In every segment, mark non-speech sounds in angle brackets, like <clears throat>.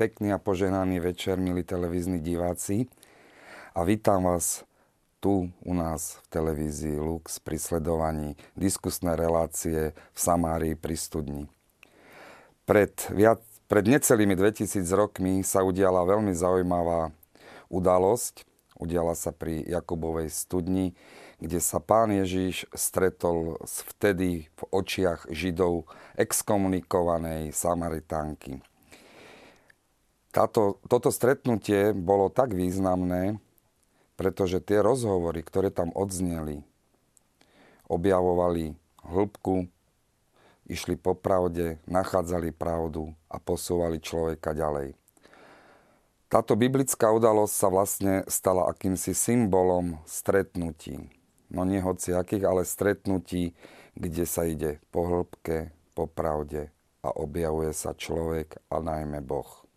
Pekný a požehnaný večer, milí televízni diváci. A vítam vás tu u nás v televízii Lux pri sledovaní diskusné relácie v Samárii pri studni. Pred, viac, pred necelými 2000 rokmi sa udiala veľmi zaujímavá udalosť. Udiala sa pri Jakubovej studni, kde sa pán Ježiš stretol s vtedy v očiach Židov exkomunikovanej Samaritánky. Táto, toto stretnutie bolo tak významné, pretože tie rozhovory, ktoré tam odzneli, objavovali hĺbku, išli po pravde, nachádzali pravdu a posúvali človeka ďalej. Táto biblická udalosť sa vlastne stala akýmsi symbolom stretnutí. No nie hociakých, ale stretnutí, kde sa ide po hĺbke, po pravde a objavuje sa človek a najmä Boh.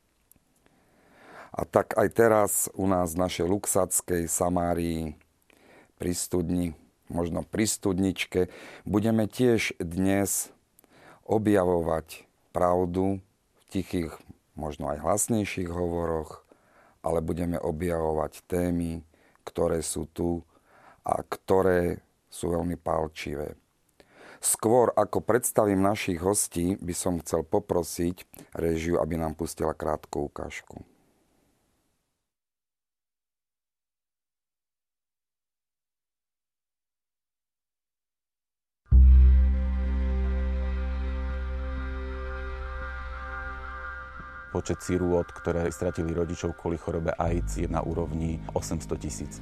A tak aj teraz u nás v našej luxackej Samárii pri studni, možno pri studničke, budeme tiež dnes objavovať pravdu v tichých, možno aj hlasnejších hovoroch, ale budeme objavovať témy, ktoré sú tu a ktoré sú veľmi palčivé. Skôr ako predstavím našich hostí, by som chcel poprosiť režiu, aby nám pustila krátku ukážku. Počet sirôt, ktoré stratili rodičov kvôli chorobe AIDS, je na úrovni 800 tisíc.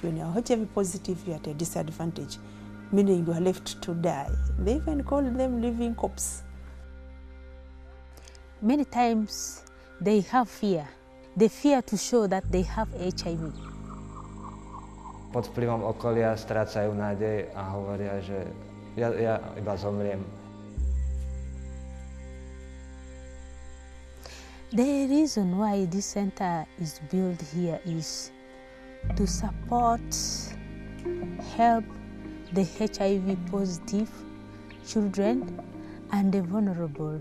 When you are HIV positive, you are at a disadvantage, meaning you are left to die. They even call them living corpse. Many times they have fear. They fear to show that they have HIV. Pod vplyvom okolia strácajú nádej a hovoria, že ja, ja iba zomriem. The reason why this center is built here is to support, help the HIV positive children and the vulnerable.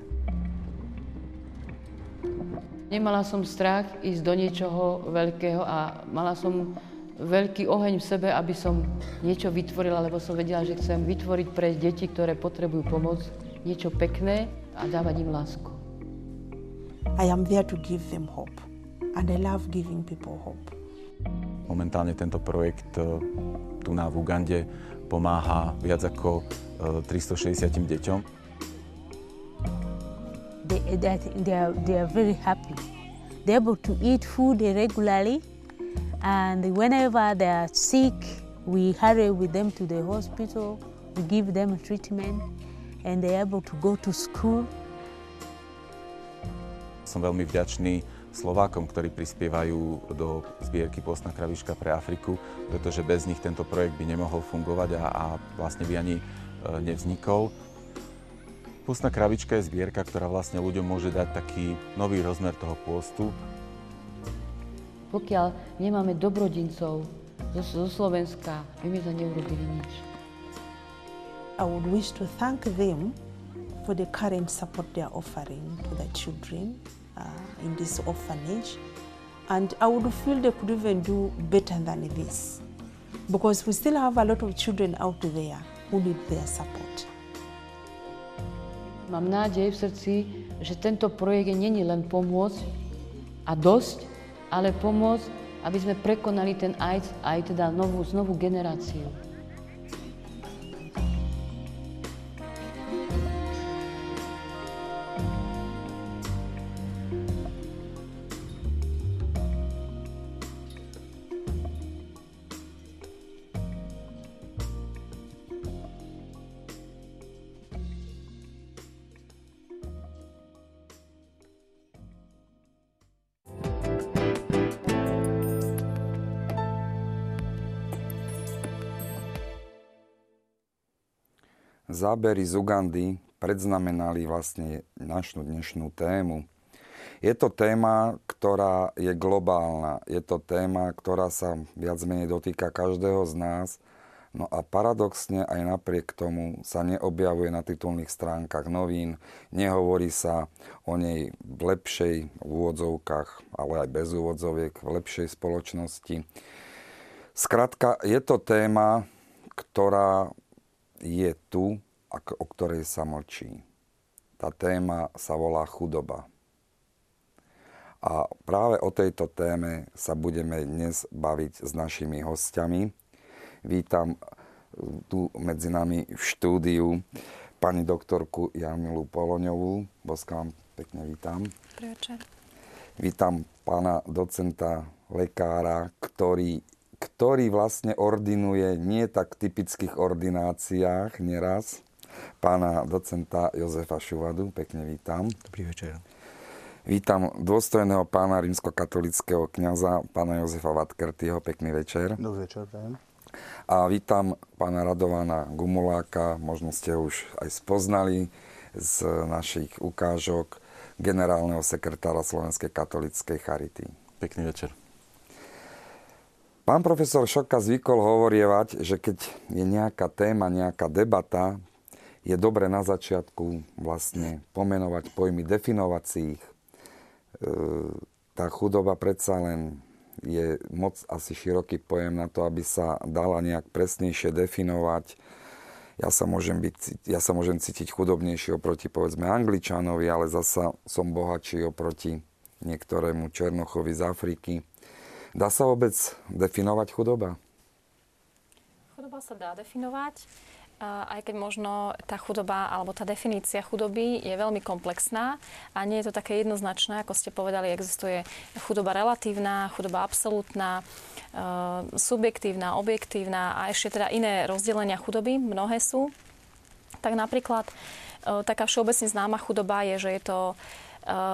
Nemala som strach ísť do niečoho veľkého a mala som veľký oheň v sebe, aby som niečo vytvorila, lebo som vedela, že chcem vytvoriť pre deti, ktoré potrebujú pomoc, niečo pekné a dávať im lásku. I am there to give them hope. And I love giving people hope. Momentálne tento projekt e, tu na v Ugande pomáha viac ako 360 e, deťom. They, they, they, are, they are very happy. They're able to eat food regularly and whenever they are sick, we hurry with them to the hospital, we give them treatment and they're able to go to school som veľmi vďačný Slovákom, ktorí prispievajú do zbierky Postná kravička pre Afriku, pretože bez nich tento projekt by nemohol fungovať a, a vlastne by ani e, nevznikol. Pustná kravička je zbierka, ktorá vlastne ľuďom môže dať taký nový rozmer toho pôstu. Pokiaľ nemáme dobrodincov zo, zo Slovenska, my sme to neurobili nič. I would wish to thank them for the current support they are offering to the children uh, in this orphanage. And I would feel they could even do better than this because we still have a lot of children out there who need their support. Mám nádej v srdci, že tento projekt není len pomôcť a dosť, ale pomôcť, aby sme prekonali ten AIDS aj teda novú, znovu generáciu. Zábery z Ugandy predznamenali vlastne našu dnešnú tému. Je to téma, ktorá je globálna. Je to téma, ktorá sa viac menej dotýka každého z nás No a paradoxne aj napriek tomu sa neobjavuje na titulných stránkach novín, nehovorí sa o nej v lepšej v úvodzovkách, ale aj bez úvodzoviek, v lepšej spoločnosti. Skrátka, je to téma, ktorá je tu o ktorej sa mlčí. Tá téma sa volá chudoba. A práve o tejto téme sa budeme dnes baviť s našimi hostiami. Vítam tu medzi nami v štúdiu pani doktorku Jamilu Poloňovú. Boska vám pekne vítam. Dobrý večer. Vítam pána docenta, lekára, ktorý, ktorý vlastne ordinuje nie tak typických ordináciách neraz. Pána docenta Jozefa Šuvadu, pekne vítam. Dobrý večer. Vítam dôstojného pána rímskokatolického kniaza, pána Jozefa Vatkertyho. Pekný večer. Dobrý večer, prajem. A vítam pána Radovana Gumuláka, možno ste ho už aj spoznali z našich ukážok, generálneho sekretára Slovenskej katolíckej charity. Pekný večer. Pán profesor Šoka zvykol hovorievať, že keď je nejaká téma, nejaká debata, je dobre na začiatku vlastne pomenovať pojmy, definovať si. E, tá chudoba predsa len je moc asi široký pojem na to, aby sa dala nejak presnejšie definovať. Ja sa môžem, byť, ja sa môžem cítiť chudobnejší oproti povedzme Angličanovi, ale zasa som bohatší oproti niektorému Černochovi z Afriky. Dá sa vôbec definovať chudoba? Chudoba sa dá definovať aj keď možno tá chudoba alebo tá definícia chudoby je veľmi komplexná a nie je to také jednoznačné, ako ste povedali, existuje chudoba relatívna, chudoba absolútna, e, subjektívna, objektívna a ešte teda iné rozdelenia chudoby, mnohé sú. Tak napríklad e, taká všeobecne známa chudoba je, že je to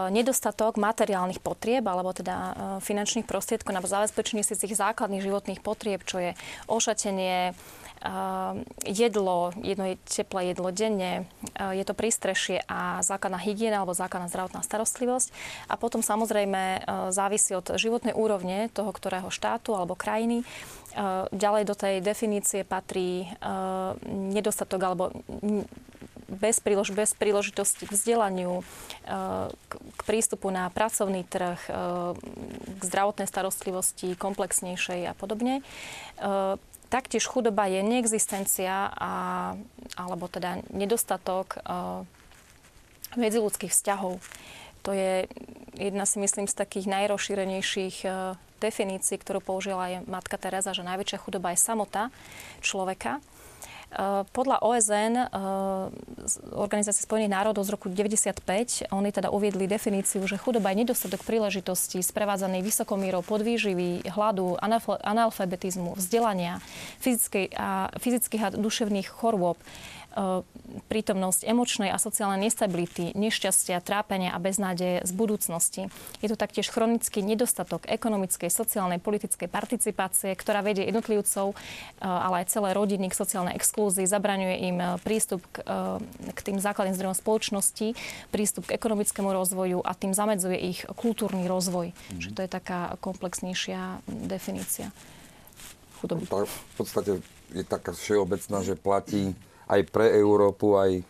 nedostatok materiálnych potrieb alebo teda finančných prostriedkov na zabezpečenie si tých základných životných potrieb, čo je ošatenie, jedlo, jedno je teplé jedlo denne, je to prístrešie a základná hygiena alebo základná zdravotná starostlivosť. A potom samozrejme závisí od životnej úrovne toho, ktorého štátu alebo krajiny. Ďalej do tej definície patrí nedostatok alebo bez, prílož, bez príležitosti k vzdelaniu, k, k prístupu na pracovný trh, k zdravotnej starostlivosti komplexnejšej a podobne. Taktiež chudoba je neexistencia a, alebo teda nedostatok medziludských vzťahov. To je jedna si myslím z takých najrozšírenejších definícií, ktorú použila aj matka Teresa, že najväčšia chudoba je samota človeka. Eh, podľa OSN, eh, Organizácie spojených národov z roku 1995, oni teda uviedli definíciu, že chudoba je nedostatok príležitosti sprevádzaný vysokou mierou podvýživy, hladu, analfabetizmu, vzdelania, fyzických a duševných chorôb, prítomnosť emočnej a sociálnej nestability, nešťastia, trápenia a beznádeje z budúcnosti. Je to taktiež chronický nedostatok ekonomickej, sociálnej, politickej participácie, ktorá vedie jednotlivcov, e, ale aj celé rodiny k sociálnej exklúzii, zabraňuje im e, prístup k, k tým základným zdrojom spoločnosti, prístup k ekonomickému rozvoju a tým zamedzuje ich kultúrny rozvoj. Mm. Že to je taká komplexnejšia definícia chudoby. v podstate je taká všeobecná, že platí aj pre Európu, aj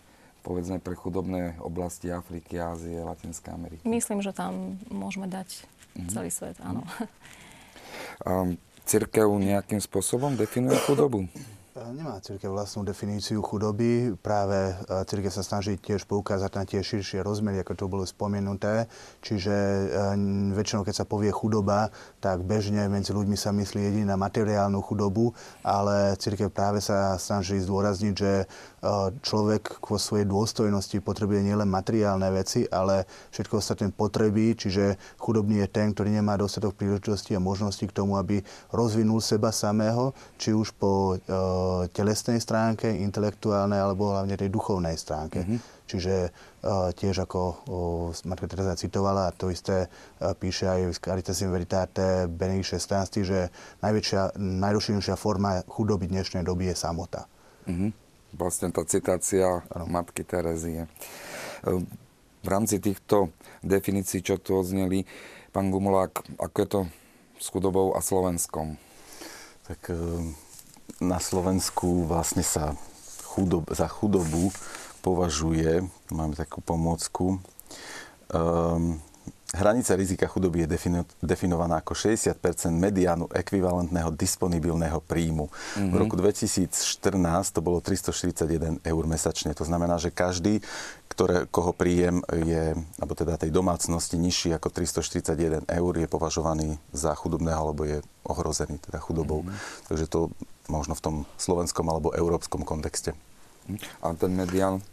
povedzme pre chudobné oblasti Afriky, Ázie, Latinskej Ameriky. Myslím, že tam môžeme dať mm-hmm. celý svet, áno. Um, Cirkev nejakým spôsobom definuje chudobu? <laughs> Nemá církev vlastnú definíciu chudoby. Práve e, církev sa snaží tiež poukázať na tie širšie rozmery, ako to bolo spomenuté. Čiže e, väčšinou, keď sa povie chudoba, tak bežne medzi ľuďmi sa myslí jediná materiálnu chudobu, ale církev práve sa snaží zdôrazniť, že človek vo svojej dôstojnosti potrebuje nielen materiálne veci, ale všetko ostatné potreby, čiže chudobný je ten, ktorý nemá dostatok príležitosti a možnosti k tomu, aby rozvinul seba samého, či už po telesnej stránke, intelektuálnej alebo hlavne tej duchovnej stránke. Mm-hmm. Čiže uh, tiež ako uh, Matka Teresa citovala, a to isté uh, píše aj v Caritas in Veritate Benedikt XVI, že najväčšia, najrozšírenejšia forma chudoby dnešnej doby je samota. Mm-hmm. Vlastne tá citácia ano. Matky Terezie. V rámci týchto definícií, čo tu odzneli, pán Gumulák, ako je to s chudobou a Slovenskom? Tak na Slovensku vlastne sa chudob, za chudobu považuje, máme takú pomôcku, um, Hranica rizika chudoby je defino- definovaná ako 60 mediánu ekvivalentného disponibilného príjmu. Mm-hmm. V roku 2014 to bolo 341 eur mesačne. To znamená, že každý, ktoré, koho príjem je, alebo teda tej domácnosti nižší ako 341 eur, je považovaný za chudobného alebo je ohrozený teda chudobou. Mm-hmm. Takže to možno v tom slovenskom alebo európskom kontexte. A ten medián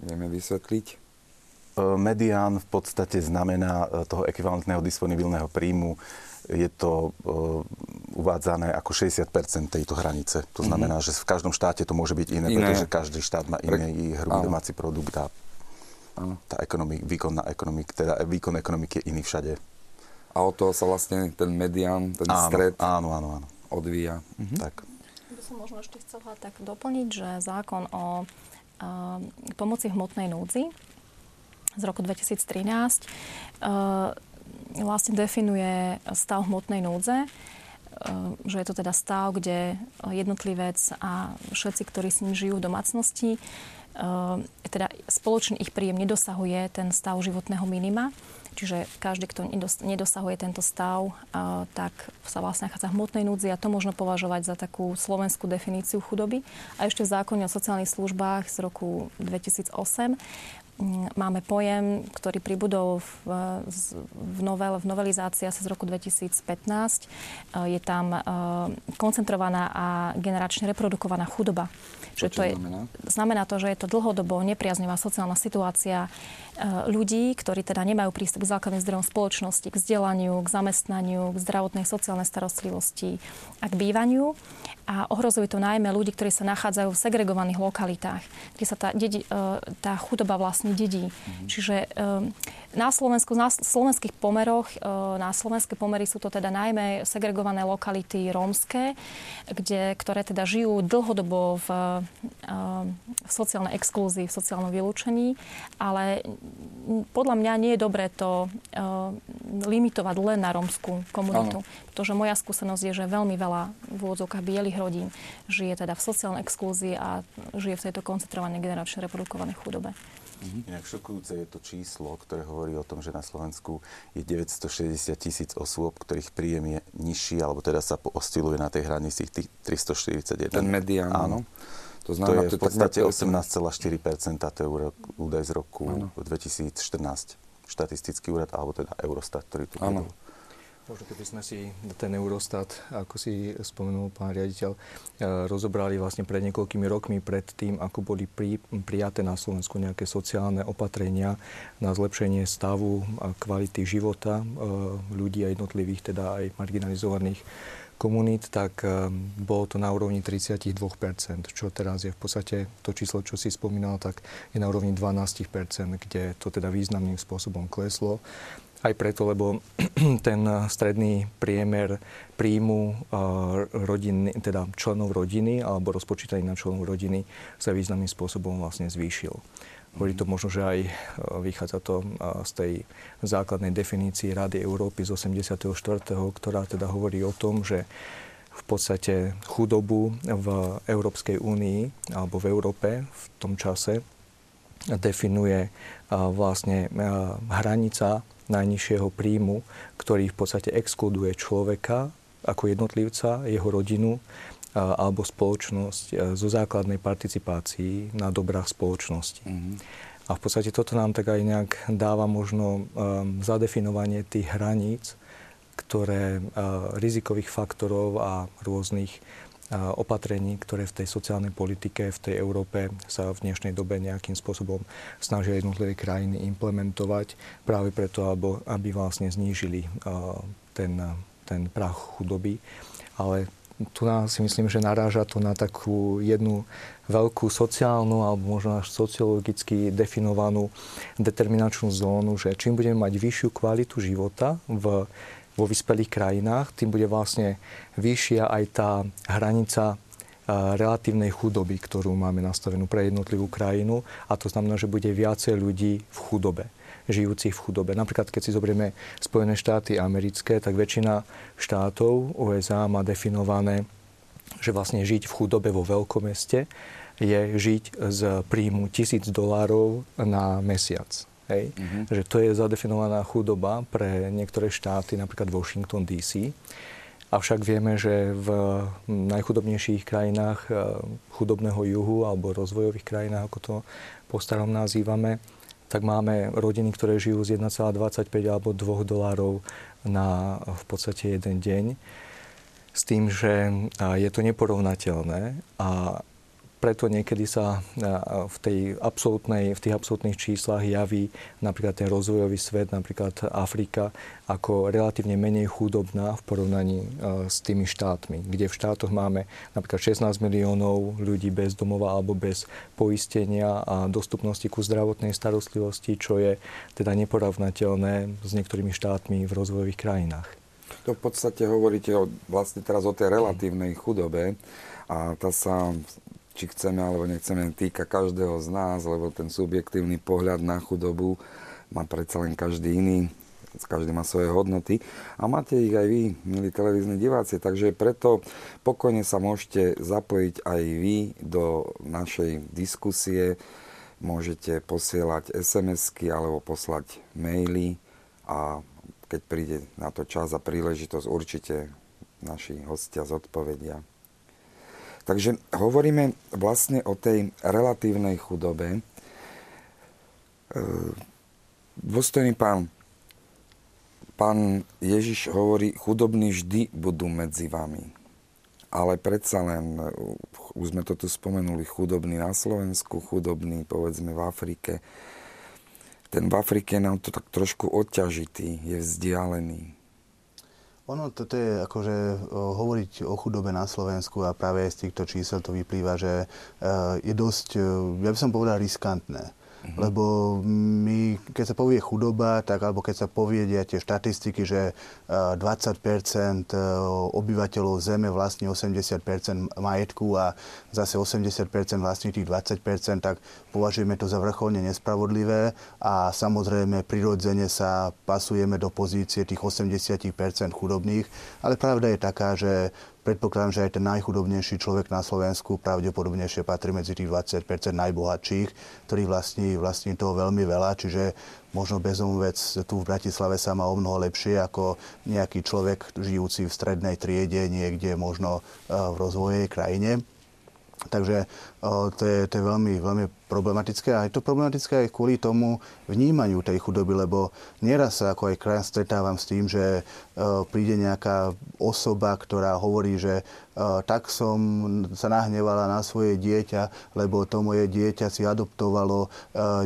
vieme vysvetliť? E, medián v podstate znamená e, toho ekvivalentného disponibilného príjmu. Je to uh, uvádzané ako 60 tejto hranice. To mhm. znamená, mm-hmm. že v každom štáte to môže byť iné, iné. pretože každý štát má iný Pre... hrubý domáci produkt a Áno. tá ekonomik, výkon, na ekonomik, teda výkon ekonomiky je iný všade. A od toho sa vlastne ten medián, ten áno, stred áno, áno, áno. odvíja. Mhm. Tak. By som možno ešte chcela tak doplniť, že zákon o uh, pomoci hmotnej núdzi z roku 2013 eh, vlastne definuje stav hmotnej núdze, eh, že je to teda stav, kde jednotlivec a všetci, ktorí s ním žijú v domácnosti, eh, teda spoločný ich príjem nedosahuje ten stav životného minima. Čiže každý, kto nedosahuje tento stav, tak sa vlastne nachádza v hmotnej núdzi a to možno považovať za takú slovenskú definíciu chudoby. A ešte v zákone o sociálnych službách z roku 2008 Mm, máme pojem, ktorý pribudol v, v, novel, v novelizácii asi z roku 2015. Eh, je tam eh, koncentrovaná a generačne reprodukovaná chudoba. Čo, čo to je, znamená? znamená to, že je to dlhodobo nepriaznivá sociálna situácia Eh, ľudí, ktorí teda nemajú prístup k základným zdrojom spoločnosti, k vzdelaniu, k zamestnaniu, k zdravotnej sociálnej starostlivosti a k bývaniu. A ohrozuje to najmä ľudí, ktorí sa nachádzajú v segregovaných lokalitách, kde sa tá, dedi, eh, tá chudoba vlastne dedí. Mm-hmm. Čiže eh, na Slovensku, na slovenských pomeroch, na slovenské pomery sú to teda najmä segregované lokality rómske, kde, ktoré teda žijú dlhodobo v, v sociálnej exklúzii, v sociálnom vylúčení, ale podľa mňa nie je dobré to limitovať len na rómskú komunitu. Ano. Pretože moja skúsenosť je, že veľmi veľa v úvodzovkách bielých rodín žije teda v sociálnej exklúzii a žije v tejto koncentrovanej generačne reprodukovanej chudobe. Mhm. Inak šokujúce je to číslo, ktoré hovorí o tom, že na Slovensku je 960 tisíc osôb, ktorých príjem je nižší, alebo teda sa osciluje na tej hranici tých 341. Ten medián. Áno. To, znamená, to je v podstate 18,4%, to je údaj z roku ano. 2014. Štatistický úrad, alebo teda Eurostat, ktorý tu Áno. Možno keby sme si ten Eurostat, ako si spomenul pán riaditeľ, eh, rozobrali vlastne pred niekoľkými rokmi, pred tým, ako boli pri, prijaté na Slovensku nejaké sociálne opatrenia na zlepšenie stavu a kvality života eh, ľudí a jednotlivých, teda aj marginalizovaných komunít, tak eh, bolo to na úrovni 32%, čo teraz je v podstate to číslo, čo si spomínal, tak je na úrovni 12%, kde to teda významným spôsobom kleslo. Aj preto, lebo <clears throat> ten stredný priemer príjmu eh, rodiny, teda členov rodiny alebo rozpočítaný na členov rodiny sa významným spôsobom vlastne zvýšil. Hovorí to možno, že aj e, vychádza to z tej základnej definície Rady Európy z 84., ktorá teda hovorí o tom, že v podstate chudobu v Európskej únii alebo v Európe v tom čase definuje vlastne hranica najnižšieho príjmu, ktorý v podstate exkluduje človeka ako jednotlivca, jeho rodinu alebo spoločnosť e, zo základnej participácii na dobrách spoločnosti. Mm-hmm. A v podstate toto nám tak aj nejak dáva možno um, zadefinovanie tých hraníc, ktoré uh, rizikových faktorov a rôznych opatrení, ktoré v tej sociálnej politike v tej Európe sa v dnešnej dobe nejakým spôsobom snažia jednotlivé krajiny implementovať práve preto, aby, vlastne znížili ten, ten prach chudoby. Ale tu si myslím, že naráža to na takú jednu veľkú sociálnu alebo možno až sociologicky definovanú determinačnú zónu, že čím budeme mať vyššiu kvalitu života v, vo vyspelých krajinách, tým bude vlastne vyššia aj tá hranica relatívnej chudoby, ktorú máme nastavenú pre jednotlivú krajinu a to znamená, že bude viacej ľudí v chudobe žijúcich v chudobe. Napríklad, keď si zoberieme Spojené štáty americké, tak väčšina štátov USA má definované že vlastne žiť v chudobe vo veľkomeste je žiť z príjmu tisíc dolárov na mesiac. Hej? Mm-hmm. Že to je zadefinovaná chudoba pre niektoré štáty, napríklad Washington DC. Avšak vieme, že v najchudobnejších krajinách eh, chudobného juhu alebo rozvojových krajinách, ako to po starom nazývame, tak máme rodiny, ktoré žijú z 1,25 alebo 2 dolárov na v podstate jeden deň. S tým, že je to neporovnateľné a preto niekedy sa v, tej absolútnej, v tých absolútnych číslach javí napríklad ten rozvojový svet, napríklad Afrika, ako relatívne menej chudobná v porovnaní s tými štátmi, kde v štátoch máme napríklad 16 miliónov ľudí bez domova alebo bez poistenia a dostupnosti ku zdravotnej starostlivosti, čo je teda neporovnateľné s niektorými štátmi v rozvojových krajinách. To v podstate hovoríte o, vlastne teraz o tej relatívnej chudobe a tá sa či chceme alebo nechceme, týka každého z nás, lebo ten subjektívny pohľad na chudobu má predsa len každý iný, každý má svoje hodnoty a máte ich aj vy, milí televízni diváci, takže preto pokojne sa môžete zapojiť aj vy do našej diskusie, môžete posielať SMS-ky alebo poslať maily a keď príde na to čas a príležitosť, určite naši hostia zodpovedia. Takže hovoríme vlastne o tej relatívnej chudobe. E, dôstojný pán, pán Ježiš hovorí, chudobní vždy budú medzi vami. Ale predsa len, e, už sme to tu spomenuli, chudobný na Slovensku, chudobný povedzme v Afrike. Ten v Afrike nám to tak trošku odťažitý, je vzdialený ono toto je akože hovoriť o chudobe na Slovensku a práve z týchto čísel to vyplýva, že je dosť, ja by som povedal, riskantné. Mm-hmm. Lebo my, keď sa povie chudoba, tak alebo keď sa povedia tie štatistiky, že 20% obyvateľov Zeme vlastní 80% majetku a zase 80 vlastní tých 20% tak považujeme to za vrcholne nespravodlivé a samozrejme prirodzene sa pasujeme do pozície tých 80% chudobných. Ale pravda je taká, že Predpokladám, že aj ten najchudobnejší človek na Slovensku pravdepodobnejšie patrí medzi tých 20 najbohatších, ktorí vlastní, vlastní toho veľmi veľa, čiže možno vec tu v Bratislave sa má o mnoho lepšie ako nejaký človek žijúci v strednej triede niekde možno eh, v rozvojej krajine. Takže to je, to je veľmi, veľmi problematické. A je to problematické aj kvôli tomu vnímaniu tej chudoby, lebo nieraz sa ako aj kraj stretávam s tým, že príde nejaká osoba, ktorá hovorí, že tak som sa nahnevala na svoje dieťa, lebo to moje dieťa si adoptovalo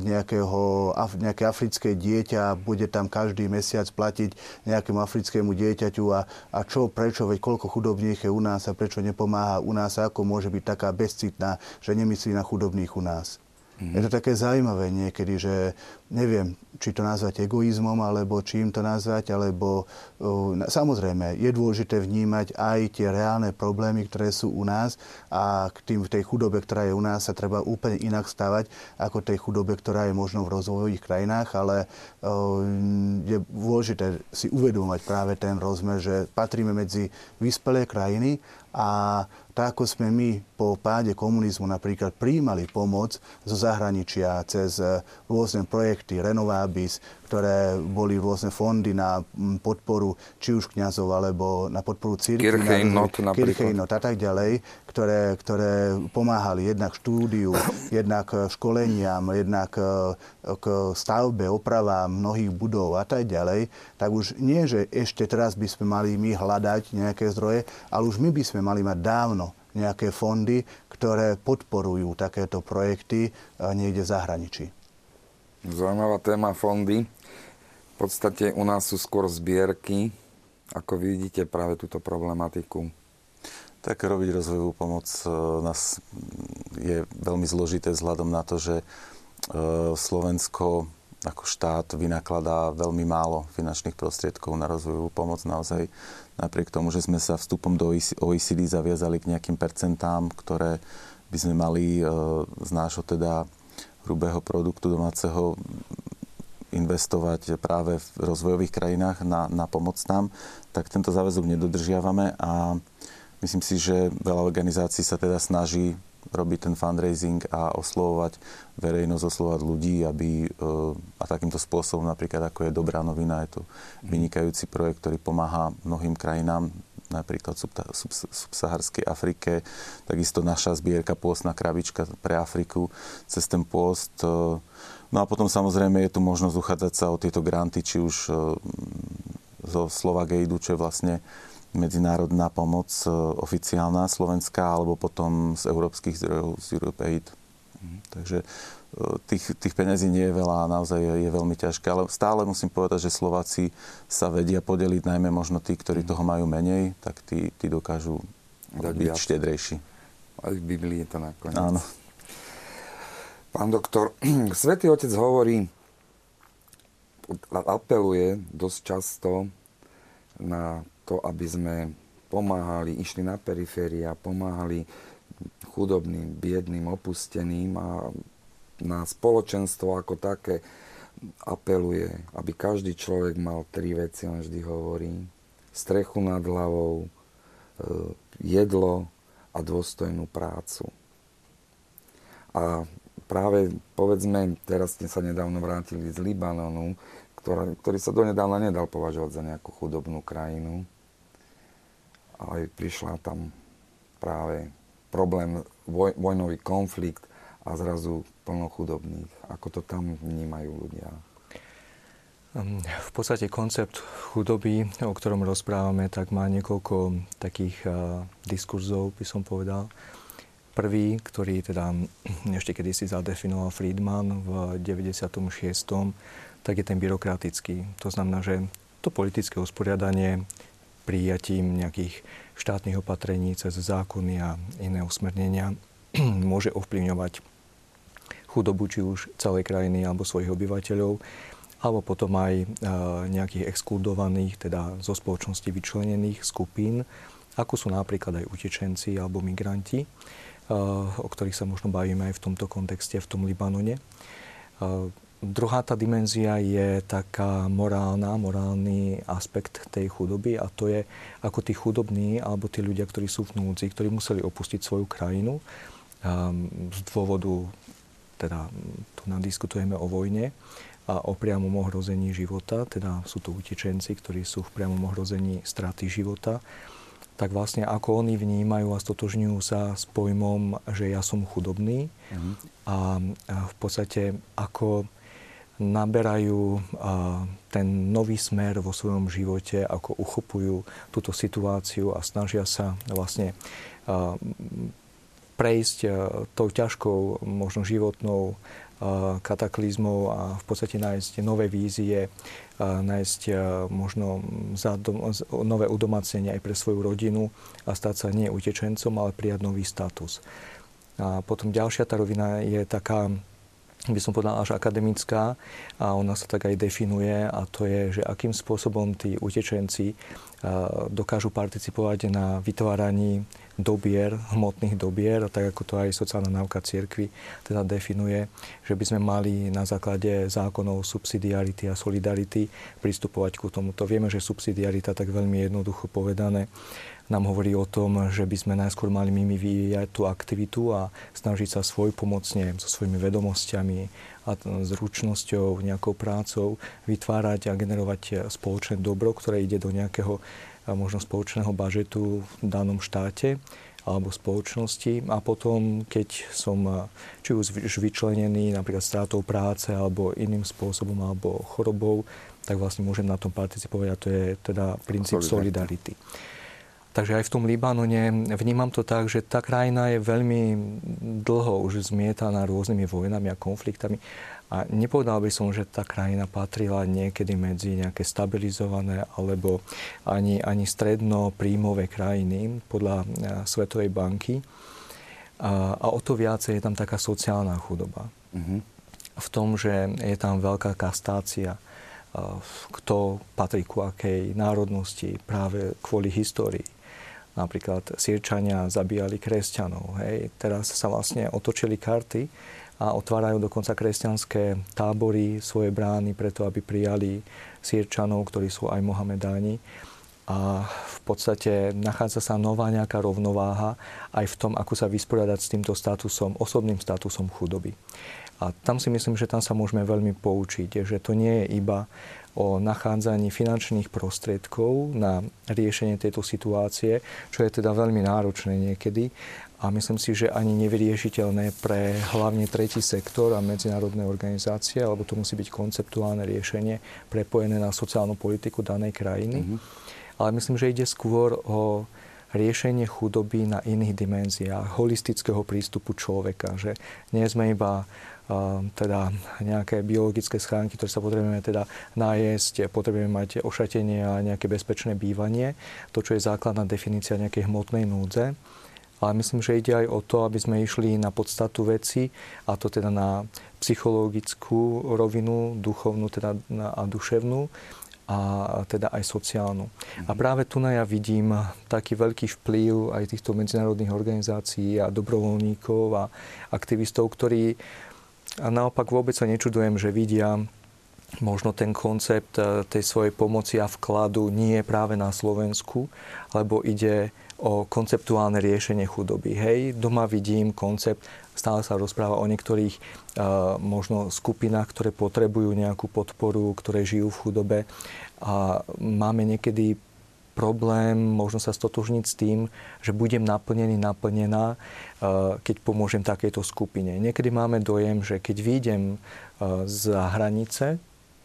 nejakého, nejaké africké dieťa a bude tam každý mesiac platiť nejakému africkému dieťaťu a, a čo, prečo, veď koľko chudobných je u nás a prečo nepomáha u nás a ako môže byť taká bezcitná, že nemyslí na chudobných u nás. Mm-hmm. Je to také zaujímavé niekedy, že neviem, či to nazvať egoizmom, alebo čím to nazvať, alebo uh, samozrejme je dôležité vnímať aj tie reálne problémy, ktoré sú u nás a k tým v tej chudobe, ktorá je u nás, sa treba úplne inak stavať ako tej chudobe, ktorá je možno v rozvojových krajinách, ale uh, je dôležité si uvedomať práve ten rozmer, že patríme medzi vyspelé krajiny a tak ako sme my po páde komunizmu napríklad príjmali pomoc zo zahraničia cez e, rôzne projekty Renovabis, ktoré boli rôzne fondy na podporu či už kňazov alebo na podporu církvy, Kirchejnot a tak ďalej, ktoré, ktoré pomáhali jednak štúdiu, jednak e, školeniam, jednak e, k stavbe, opravám mnohých budov a tak ďalej, tak už nie, že ešte teraz by sme mali my hľadať nejaké zdroje, ale už my by sme mali mať dávno nejaké fondy, ktoré podporujú takéto projekty niekde v zahraničí. Zaujímavá téma fondy. V podstate u nás sú skôr zbierky. Ako vidíte práve túto problematiku? Tak robiť rozvojovú pomoc e, nás je veľmi zložité vzhľadom na to, že e, Slovensko ako štát vynakladá veľmi málo finančných prostriedkov na rozvojovú pomoc. Naozaj napriek tomu, že sme sa vstupom do OECD zaviazali k nejakým percentám, ktoré by sme mali e, z nášho teda hrubého produktu domáceho investovať práve v rozvojových krajinách na, na pomoc tam, tak tento záväzok nedodržiavame a myslím si, že veľa organizácií sa teda snaží robiť ten fundraising a oslovovať verejnosť, oslovovať ľudí, aby a takýmto spôsobom napríklad ako je Dobrá novina, je to vynikajúci projekt, ktorý pomáha mnohým krajinám napríklad v subsaharskej Afrike, takisto naša zbierka Pôstna krabička pre Afriku cez ten pôst. E, no a potom samozrejme je tu možnosť uchádzať sa o tieto granty, či už e, zo Slovagejdu, čo je vlastne medzinárodná pomoc e, oficiálna slovenská, alebo potom z európskych zdrojov, z Europe Aid. Mhm. Takže tých, tých peniazí nie je veľa a naozaj je, je veľmi ťažké. Ale stále musím povedať, že Slováci sa vedia podeliť, najmä možno tí, ktorí toho majú menej, tak tí, tí dokážu Dať byť viac. štedrejší. Aj v Biblii je to nakoniec. Áno. Pán doktor, <clears throat> Svetý Otec hovorí, apeluje dosť často na to, aby sme pomáhali, išli na periféria, pomáhali chudobným, biedným, opusteným a na spoločenstvo ako také apeluje, aby každý človek mal tri veci, on vždy hovorí. Strechu nad hlavou, e, jedlo a dôstojnú prácu. A práve, povedzme, teraz ste sa nedávno vrátili z Libanonu, ktorá, ktorý sa donedávna nedal považovať za nejakú chudobnú krajinu. Ale prišla tam práve problém, voj, vojnový konflikt a zrazu plno chudobných. Ako to tam vnímajú ľudia? V podstate koncept chudoby, o ktorom rozprávame, tak má niekoľko takých diskurzov, by som povedal. Prvý, ktorý teda ešte kedy zadefinoval Friedman v 96., tak je ten byrokratický. To znamená, že to politické usporiadanie prijatím nejakých štátnych opatrení cez zákony a iné usmernenia <clears throat> môže ovplyvňovať chudobu či už celej krajiny alebo svojich obyvateľov, alebo potom aj nejakých exkludovaných, teda zo spoločnosti vyčlenených skupín, ako sú napríklad aj utečenci alebo migranti, o ktorých sa možno bavíme aj v tomto kontexte, v tom Libanone. Druhá tá dimenzia je taká morálna, morálny aspekt tej chudoby a to je ako tí chudobní alebo tí ľudia, ktorí sú v núdzi, ktorí museli opustiť svoju krajinu z dôvodu teda tu nám diskutujeme o vojne a o priamom ohrození života, teda sú to utečenci, ktorí sú v priamom ohrození straty života, tak vlastne ako oni vnímajú a stotožňujú sa s pojmom, že ja som chudobný mm-hmm. a, a v podstate ako naberajú ten nový smer vo svojom živote, ako uchopujú túto situáciu a snažia sa vlastne prejsť tou ťažkou, možno životnou kataklizmou a v podstate nájsť nové vízie, nájsť možno nové udomácnenie aj pre svoju rodinu a stať sa nie utečencom, ale prijať nový status. A potom ďalšia tá rovina je taká, by som povedal, až akademická a ona sa tak aj definuje a to je, že akým spôsobom tí utečenci dokážu participovať na vytváraní dobier, hmotných dobier, tak ako to aj sociálna náuka cirkvi teda definuje, že by sme mali na základe zákonov subsidiarity a solidarity pristupovať ku tomuto. Vieme, že subsidiarita, tak veľmi jednoducho povedané, nám hovorí o tom, že by sme najskôr mali mimi vyvíjať tú aktivitu a snažiť sa svoj pomocne so svojimi vedomosťami a zručnosťou, nejakou prácou vytvárať a generovať spoločné dobro, ktoré ide do nejakého možno spoločného bažetu v danom štáte alebo spoločnosti a potom, keď som či už vyčlenený napríklad strátou práce alebo iným spôsobom alebo chorobou, tak vlastne môžem na tom participovať a to je teda princíp solidarity. Takže aj v tom Libanone vnímam to tak, že tá krajina je veľmi dlho už zmietaná rôznymi vojnami a konfliktami a nepovedal by som, že tá krajina patrila niekedy medzi nejaké stabilizované alebo ani, ani stredno príjmové krajiny podľa e, Svetovej banky. A, a o to viacej je tam taká sociálna chudoba. Mm-hmm. V tom, že je tam veľká kastácia, kto patrí ku akej národnosti práve kvôli histórii. Napríklad Sýrčania zabíjali kresťanov. Hej. Teraz sa vlastne otočili karty a otvárajú dokonca kresťanské tábory, svoje brány preto, aby prijali sírčanov, ktorí sú aj Mohamedáni. a v podstate nachádza sa nová nejaká rovnováha aj v tom, ako sa vysporiadať s týmto statusom, osobným statusom chudoby. A tam si myslím, že tam sa môžeme veľmi poučiť, že to nie je iba o nachádzaní finančných prostriedkov na riešenie tejto situácie, čo je teda veľmi náročné niekedy, a myslím si, že ani nevyriešiteľné pre hlavne tretí sektor a medzinárodné organizácie, alebo to musí byť konceptuálne riešenie prepojené na sociálnu politiku danej krajiny. Mm-hmm. Ale myslím, že ide skôr o riešenie chudoby na iných dimenziách, holistického prístupu človeka, že nie sme iba teda nejaké biologické schránky, ktoré sa potrebujeme teda najesť, potrebujeme mať ošatenie a nejaké bezpečné bývanie, to, čo je základná definícia nejakej hmotnej núdze, ale myslím, že ide aj o to, aby sme išli na podstatu veci, a to teda na psychologickú rovinu, duchovnú teda a duševnú, a teda aj sociálnu. A mhm. práve tu ja vidím taký veľký vplyv aj týchto medzinárodných organizácií a dobrovoľníkov a aktivistov, ktorí a naopak vôbec sa nečudujem, že vidia možno ten koncept e, tej svojej pomoci a vkladu nie práve na Slovensku, lebo ide o konceptuálne riešenie chudoby. Hej, doma vidím koncept, stále sa rozpráva o niektorých uh, možno skupinách, ktoré potrebujú nejakú podporu, ktoré žijú v chudobe a máme niekedy problém možno sa stotožniť s tým, že budem naplnený, naplnená, uh, keď pomôžem takejto skupine. Niekedy máme dojem, že keď výjdem uh, za hranice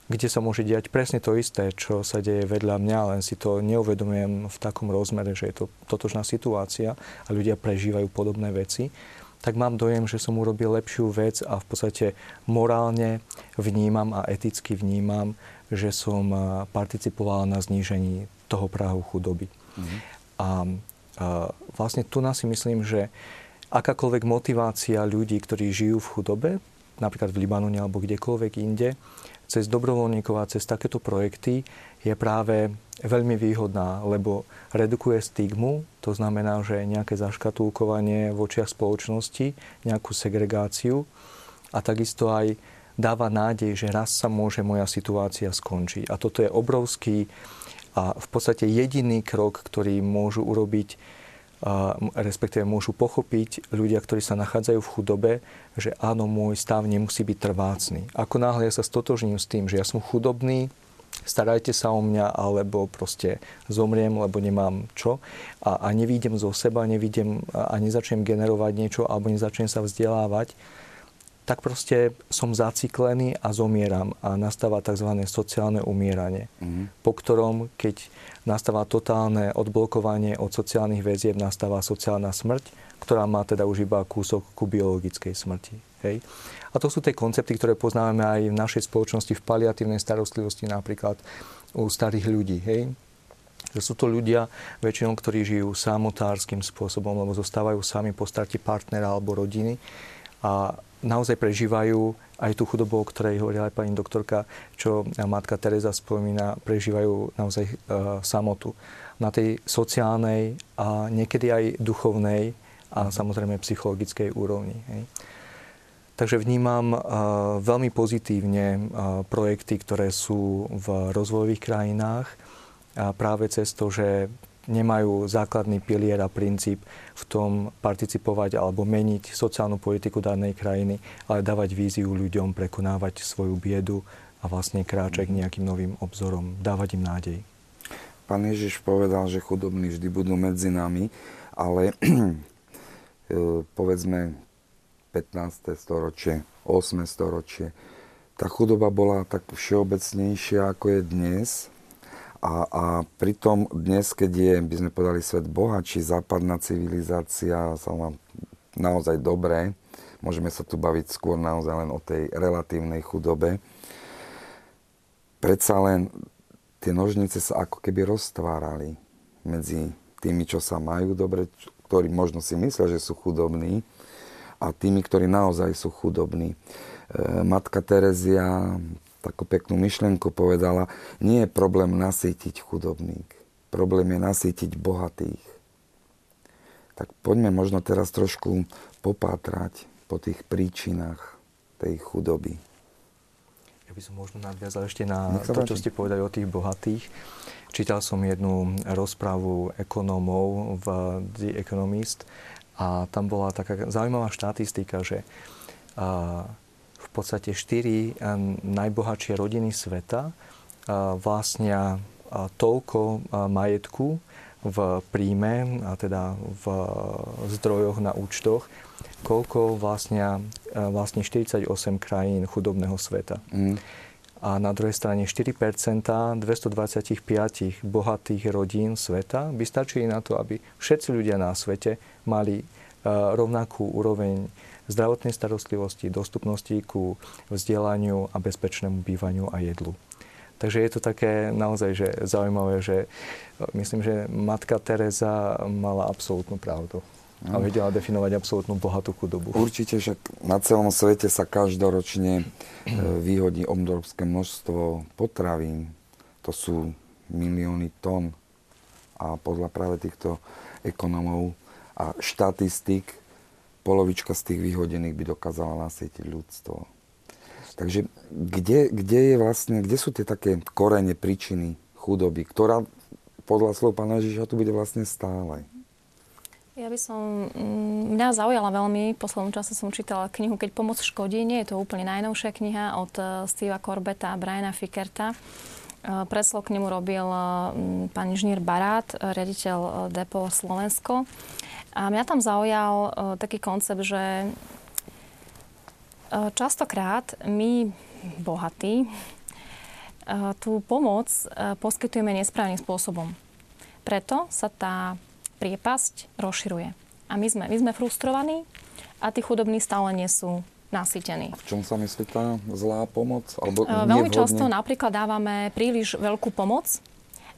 kde sa môže diať presne to isté, čo sa deje vedľa mňa, len si to neuvedomujem v takom rozmere, že je to totožná situácia a ľudia prežívajú podobné veci, tak mám dojem, že som urobil lepšiu vec a v podstate morálne vnímam a eticky vnímam, že som participoval na znížení toho práhu chudoby. Mm-hmm. A, a vlastne tu nás si myslím, že akákoľvek motivácia ľudí, ktorí žijú v chudobe, napríklad v Libanone alebo kdekoľvek inde, cez dobrovoľníkov a cez takéto projekty je práve veľmi výhodná, lebo redukuje stigmu, to znamená, že nejaké zaškatulkovanie v očiach spoločnosti, nejakú segregáciu a takisto aj dáva nádej, že raz sa môže moja situácia skončiť. A toto je obrovský a v podstate jediný krok, ktorý môžu urobiť respektíve môžu pochopiť ľudia, ktorí sa nachádzajú v chudobe, že áno, môj stav nemusí byť trvácný. Ako náhle ja sa stotožním s tým, že ja som chudobný, starajte sa o mňa, alebo proste zomriem, lebo nemám čo a, a nevídem zo seba, nevidím a nezačnem generovať niečo, alebo nezačnem sa vzdelávať, tak proste som zaciklený a zomieram a nastáva tzv. sociálne umieranie, mm. po ktorom, keď nastáva totálne odblokovanie od sociálnych väzieb, nastáva sociálna smrť, ktorá má teda už iba kúsok ku biologickej smrti. Hej. A to sú tie koncepty, ktoré poznáme aj v našej spoločnosti v paliatívnej starostlivosti, napríklad u starých ľudí. Hej. Že sú to ľudia väčšinou, ktorí žijú samotárským spôsobom, lebo zostávajú sami po strati partnera alebo rodiny a naozaj prežívajú aj tú chudobu, o ktorej hovorila aj pani doktorka, čo matka Teresa spomína, prežívajú naozaj e, samotu. Na tej sociálnej a niekedy aj duchovnej a samozrejme psychologickej úrovni. Hej. Takže vnímam uh, veľmi pozitívne uh, projekty, ktoré sú v rozvojových krajinách práve cez to, že nemajú základný pilier a princíp v tom participovať alebo meniť sociálnu politiku danej krajiny, ale dávať víziu ľuďom, prekonávať svoju biedu a vlastne kráčať k nejakým novým obzorom, dávať im nádej. Pán Ježiš povedal, že chudobní vždy budú medzi nami, ale <clears throat> e, povedzme 15. storočie, 8. storočie, tá chudoba bola tak všeobecnejšia ako je dnes a, a pritom dnes, keď je, by sme povedali, svet bohatší, západná civilizácia sa má naozaj dobré, môžeme sa tu baviť skôr naozaj len o tej relatívnej chudobe, predsa len tie nožnice sa ako keby roztvárali medzi tými, čo sa majú dobre, ktorí možno si myslia, že sú chudobní, a tými, ktorí naozaj sú chudobní. E, Matka Terezia takú peknú myšlienku povedala, nie je problém nasýtiť chudobných, problém je nasýtiť bohatých. Tak poďme možno teraz trošku popátrať po tých príčinách tej chudoby. Ja by som možno nadviazal ešte na to, čo ste povedali o tých bohatých. Čítal som jednu rozprávu ekonómov v The Economist a tam bola taká zaujímavá štatistika, že v podstate štyri najbohatšie rodiny sveta vlastnia toľko majetku v príjme, a teda v zdrojoch na účtoch, koľko vlastnia, vlastne 48 krajín chudobného sveta. Mm. A na druhej strane 4% 225 bohatých rodín sveta by stačili na to, aby všetci ľudia na svete mali rovnakú úroveň zdravotnej starostlivosti, dostupnosti ku vzdelaniu a bezpečnému bývaniu a jedlu. Takže je to také naozaj že zaujímavé, že e, myslím, že matka Teresa mala absolútnu pravdu a vedela definovať absolútnu bohatú chudobu. Určite, že na celom svete sa každoročne e, vyhodí obrovské množstvo potravín. To sú milióny tón. A podľa práve týchto ekonomov a štatistik polovička z tých vyhodených by dokázala nasýtiť ľudstvo. Takže kde, kde, je vlastne, kde sú tie také korene, príčiny chudoby, ktorá podľa slov pána Ježiša tu bude vlastne stále? Ja by som, mm, mňa zaujala veľmi, v poslednom čase som čítala knihu Keď pomoc škodí, nie je to úplne najnovšia kniha od eh, Steva Corbeta a Briana Fickerta. Eh, Preslov k nemu robil eh, pán inžinier Barát, riaditeľ Depo Slovensko. A mňa tam zaujal taký koncept, že Častokrát my, bohatí, tú pomoc poskytujeme nesprávnym spôsobom. Preto sa tá priepasť rozširuje. A my sme, my sme frustrovaní a tí chudobní stále nie sú nasýtení. V čom sa myslí tá zlá pomoc? Alebo Veľmi nevhodne? často napríklad dávame príliš veľkú pomoc,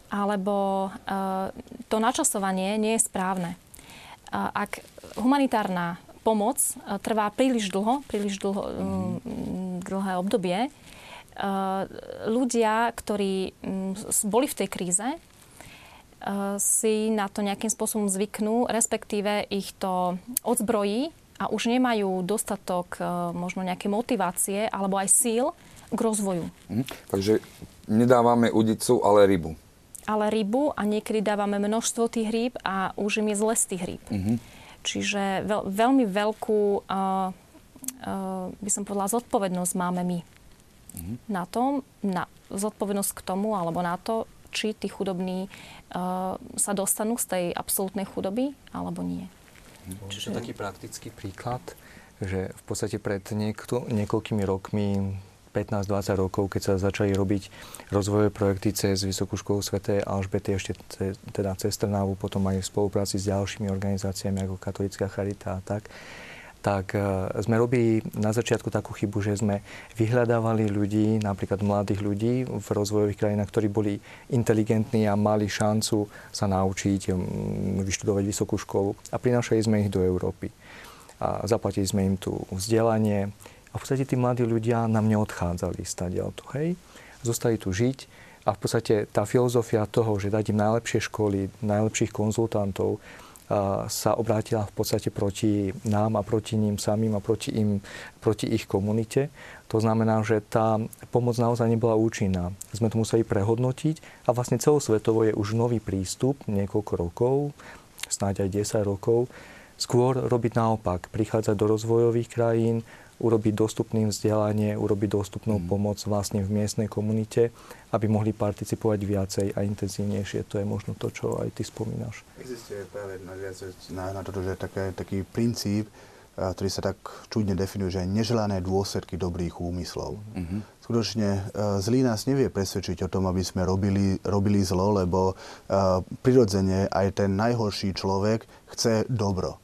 alebo to načasovanie nie je správne. Ak humanitárna pomoc e, trvá príliš dlho, príliš dlho, mm. dlhé obdobie. E, ľudia, ktorí boli v tej kríze, e, si na to nejakým spôsobom zvyknú, respektíve ich to odzbrojí a už nemajú dostatok možno nejaké motivácie alebo aj síl k rozvoju. Mm, takže nedávame udicu, ale rybu. Ale rybu a niekedy dávame množstvo tých rýb a už im je zle z tých rýb. Mm-hmm. Čiže veľ, veľmi veľkú, uh, uh, by som povedala, zodpovednosť máme my. Mm-hmm. Na tom, na zodpovednosť k tomu, alebo na to, či tí chudobní uh, sa dostanú z tej absolútnej chudoby, alebo nie. Čiže taký praktický príklad, že v podstate pred niekto, niekoľkými rokmi 15-20 rokov, keď sa začali robiť rozvojové projekty cez Vysokú školu Sv. Alžbety, ešte teda cez Trnavu, potom aj v spolupráci s ďalšími organizáciami ako Katolická charita a tak, tak uh, sme robili na začiatku takú chybu, že sme vyhľadávali ľudí, napríklad mladých ľudí v rozvojových krajinách, ktorí boli inteligentní a mali šancu sa naučiť, vyštudovať vysokú školu a prinášali sme ich do Európy. A zaplatili sme im tu vzdelanie, a v podstate tí mladí ľudia nám neodchádzali stadiaľto, hej. Zostali tu žiť a v podstate tá filozofia toho, že dať im najlepšie školy, najlepších konzultantov, sa obrátila v podstate proti nám a proti ním samým a proti, im, proti ich komunite. To znamená, že tá pomoc naozaj nebola účinná. Sme to museli prehodnotiť a vlastne celosvetovo je už nový prístup, niekoľko rokov, snáď aj 10 rokov, skôr robiť naopak, prichádzať do rozvojových krajín, urobiť dostupným vzdelanie, urobiť dostupnú mm. pomoc vlastne v miestnej komunite, aby mohli participovať viacej a intenzívnejšie. To je možno to, čo aj ty spomínaš. Existuje práve na, na to, že také, taký princíp, ktorý sa tak čudne definuje, že neželané dôsledky dobrých úmyslov. Mm-hmm. Skutočne zlý nás nevie presvedčiť o tom, aby sme robili, robili zlo, lebo uh, prirodzene aj ten najhorší človek chce dobro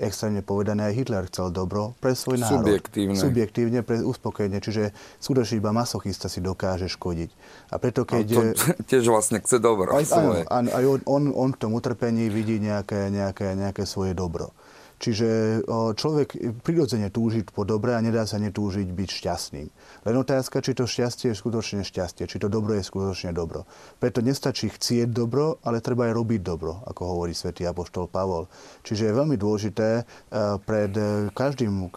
extrémne povedané, aj Hitler chcel dobro pre svoj národ. Subjektívne. Subjektívne, pre uspokojenie. Čiže skutočne iba masochista si dokáže škodiť. A preto keď... to <laughs> tiež vlastne chce dobro. Aj, áno, áno, aj on, on, on v tom utrpení vidí nejaké, nejaké, nejaké svoje dobro. Čiže človek prirodzene túži po dobre a nedá sa netúžiť byť šťastným. Len otázka, či to šťastie je skutočne šťastie, či to dobro je skutočne dobro. Preto nestačí chcieť dobro, ale treba aj robiť dobro, ako hovorí svätý Apoštol Pavol. Čiže je veľmi dôležité pred každým,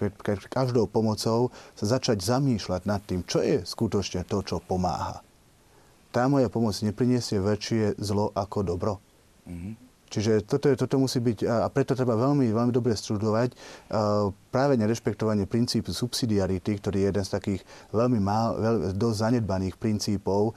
každou pomocou sa začať zamýšľať nad tým, čo je skutočne to, čo pomáha. Tá moja pomoc nepriniesie väčšie zlo ako dobro. Mm-hmm. Čiže toto, je, toto musí byť, a preto treba veľmi, veľmi dobre študovať práve nerešpektovanie princípu subsidiarity, ktorý je jeden z takých veľmi mal, veľ, dosť zanedbaných princípov,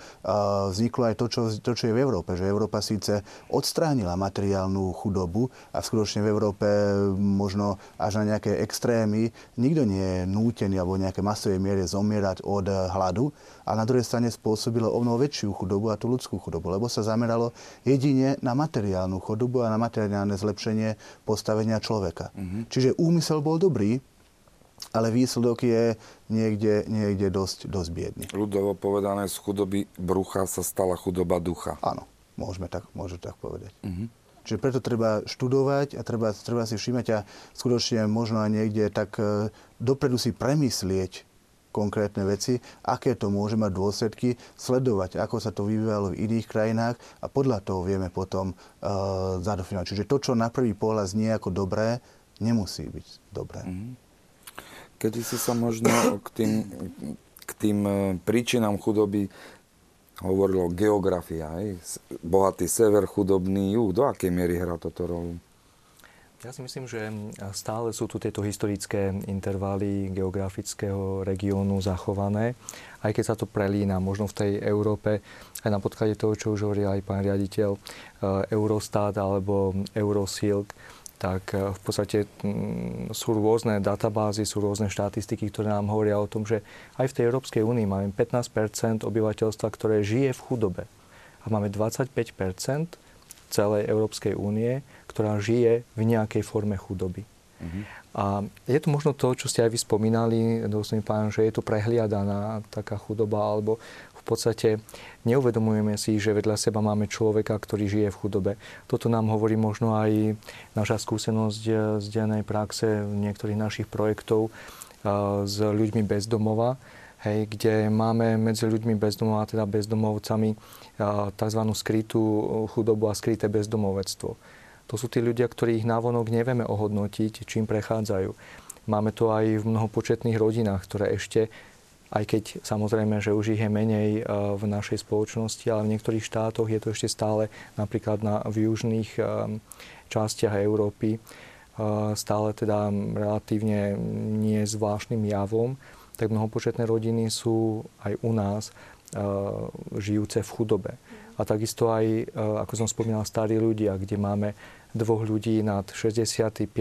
vzniklo aj to čo, to, čo je v Európe. Že Európa síce odstránila materiálnu chudobu a skutočne v Európe možno až na nejaké extrémy nikto nie je nútený alebo nejaké masovej miere zomierať od hladu, a na druhej strane spôsobilo o mnoho väčšiu chudobu a tú ľudskú chudobu, lebo sa zameralo jedine na materiálnu chudobu a na materiálne zlepšenie postavenia človeka. Mm-hmm. Čiže úmysel bol dobrý, ale výsledok je niekde, niekde dosť, dosť biedný. Ľudovo povedané, z chudoby brucha sa stala chudoba ducha. Áno, môžeme tak, môžeme tak povedať. Mm-hmm. Čiže preto treba študovať a treba, treba si všímať a skutočne možno aj niekde tak e, dopredu si premyslieť, konkrétne veci, aké to môže mať dôsledky, sledovať, ako sa to vyvíjalo v iných krajinách a podľa toho vieme potom uh, zadefinovať. Čiže to, čo na prvý pohľad znie ako dobré, nemusí byť dobré. Mm-hmm. Kedy si sa možno k tým, k tým e, príčinám chudoby hovorilo geografia, aj? bohatý sever, chudobný juh. Do akej miery hrá toto rolu? Ja si myslím, že stále sú tu tieto historické intervaly geografického regiónu zachované, aj keď sa to prelína možno v tej Európe, aj na podklade toho, čo už hovorí aj pán riaditeľ, e, Eurostat alebo Eurosilk, tak e, v podstate mm, sú rôzne databázy, sú rôzne štatistiky, ktoré nám hovoria o tom, že aj v tej Európskej únii máme 15% obyvateľstva, ktoré žije v chudobe. A máme 25 celej Európskej únie, ktorá žije v nejakej forme chudoby. Uh-huh. A je to možno to, čo ste aj vy spomínali, dosť pán, že je tu prehliadaná taká chudoba, alebo v podstate neuvedomujeme si, že vedľa seba máme človeka, ktorý žije v chudobe. Toto nám hovorí možno aj naša skúsenosť z dennej praxe niektorých našich projektov s ľuďmi bez domova, hej, kde máme medzi ľuďmi bez domova, teda bezdomovcami, tzv. skrytú chudobu a skryté bezdomovectvo. To sú tí ľudia, ktorých návonok nevieme ohodnotiť, čím prechádzajú. Máme to aj v mnohopočetných rodinách, ktoré ešte, aj keď samozrejme, že už ich je menej eh, v našej spoločnosti, ale v niektorých štátoch je to ešte stále napríklad na, v južných eh, častiach Európy stále teda relatívne nie zvláštnym javom, tak mnohopočetné rodiny sú aj u nás žijúce v chudobe. A takisto aj, ako som spomínal, starí ľudia, kde máme dvoch ľudí nad 65.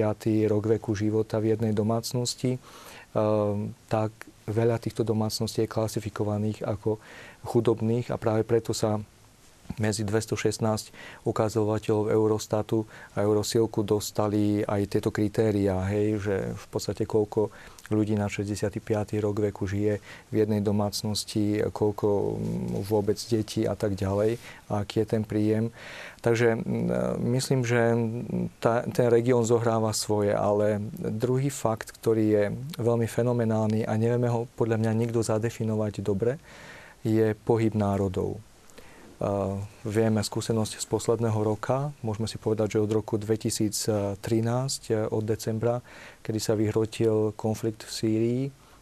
rok veku života v jednej domácnosti, ehm, tak veľa týchto domácností je klasifikovaných ako chudobných a práve preto sa medzi 216 ukazovateľov Eurostatu a Eurosilku dostali aj tieto kritériá, hej, že v podstate koľko ľudí na 65. rok veku žije v jednej domácnosti, koľko vôbec detí a tak ďalej, aký je ten príjem. Takže myslím, že tá, ten región zohráva svoje, ale druhý fakt, ktorý je veľmi fenomenálny a nevieme ho podľa mňa nikto zadefinovať dobre, je pohyb národov. Vieme skúsenosť z posledného roka, môžeme si povedať, že od roku 2013, e, od decembra, kedy sa vyhrotil konflikt v Sýrii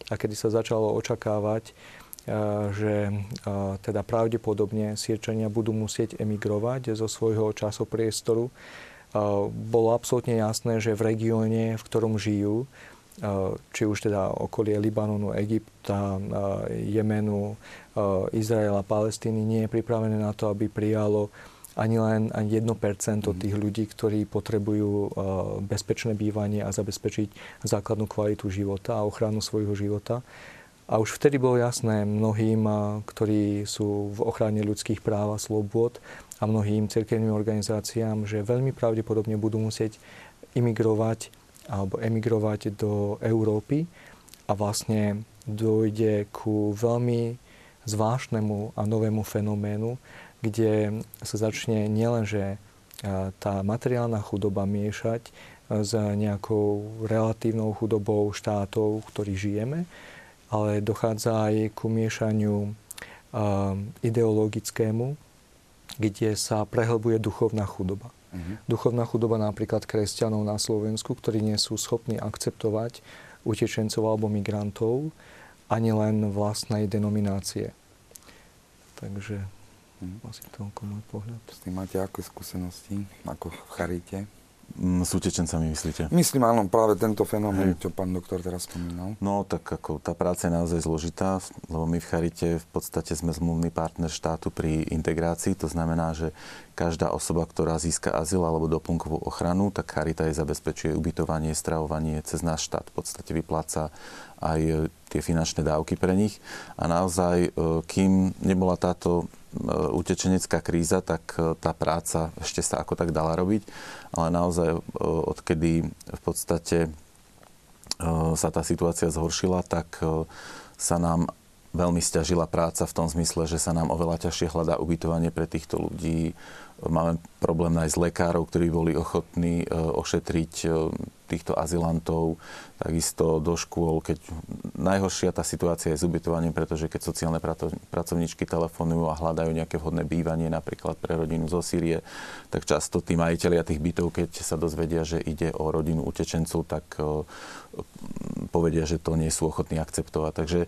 a kedy sa začalo očakávať, uh, že uh, teda pravdepodobne Sýrčania budú musieť emigrovať zo svojho časopriestoru, bolo absolútne jasné, že v regióne, v ktorom žijú, či už teda okolie Libanonu, Egypta, Jemenu, Izraela, Palestíny nie je pripravené na to, aby prijalo ani len ani 1% mm. tých ľudí, ktorí potrebujú bezpečné bývanie a zabezpečiť základnú kvalitu života a ochranu svojho života. A už vtedy bolo jasné mnohým, ktorí sú v ochrane ľudských práv a slobôd a mnohým cirkevným organizáciám, že veľmi pravdepodobne budú musieť imigrovať alebo emigrovať do Európy a vlastne dojde ku veľmi zvláštnemu a novému fenoménu, kde sa začne nielenže tá materiálna chudoba miešať s nejakou relatívnou chudobou štátov, v ktorých žijeme, ale dochádza aj ku miešaniu ideologickému, kde sa prehlbuje duchovná chudoba. Uh-huh. Duchovná chudoba napríklad kresťanov na Slovensku, ktorí nie sú schopní akceptovať utečencov alebo migrantov, ani len vlastnej denominácie. Takže uh-huh. asi toľko môj pohľad. S tým máte aké skúsenosti, ako v Charite? S utečencami myslíte? Myslím, áno, práve tento fenomén, čo pán doktor teraz spomínal. No, tak ako tá práca je naozaj zložitá, lebo my v Charite v podstate sme zmluvný partner štátu pri integrácii. To znamená, že každá osoba, ktorá získa azyl alebo doplnkovú ochranu, tak Charita jej zabezpečuje ubytovanie, stravovanie cez náš štát. V podstate vypláca aj tie finančné dávky pre nich. A naozaj, e, kým nebola táto utečenecká kríza, tak e, tá práca ešte sa ako tak dala robiť. Ale naozaj, odkedy v podstate sa tá situácia zhoršila, tak sa nám veľmi stiažila práca v tom zmysle, že sa nám oveľa ťažšie hľadá ubytovanie pre týchto ľudí. Máme problém s lekárov, ktorí boli ochotní ošetriť týchto azylantov, takisto do škôl, keď najhoršia tá situácia je s ubytovaním, pretože keď sociálne pracovníčky telefonujú a hľadajú nejaké vhodné bývanie, napríklad pre rodinu zo Sýrie, tak často tí majiteľia tých bytov, keď sa dozvedia, že ide o rodinu utečencov, tak e, povedia, že to nie sú ochotní akceptovať. Takže e,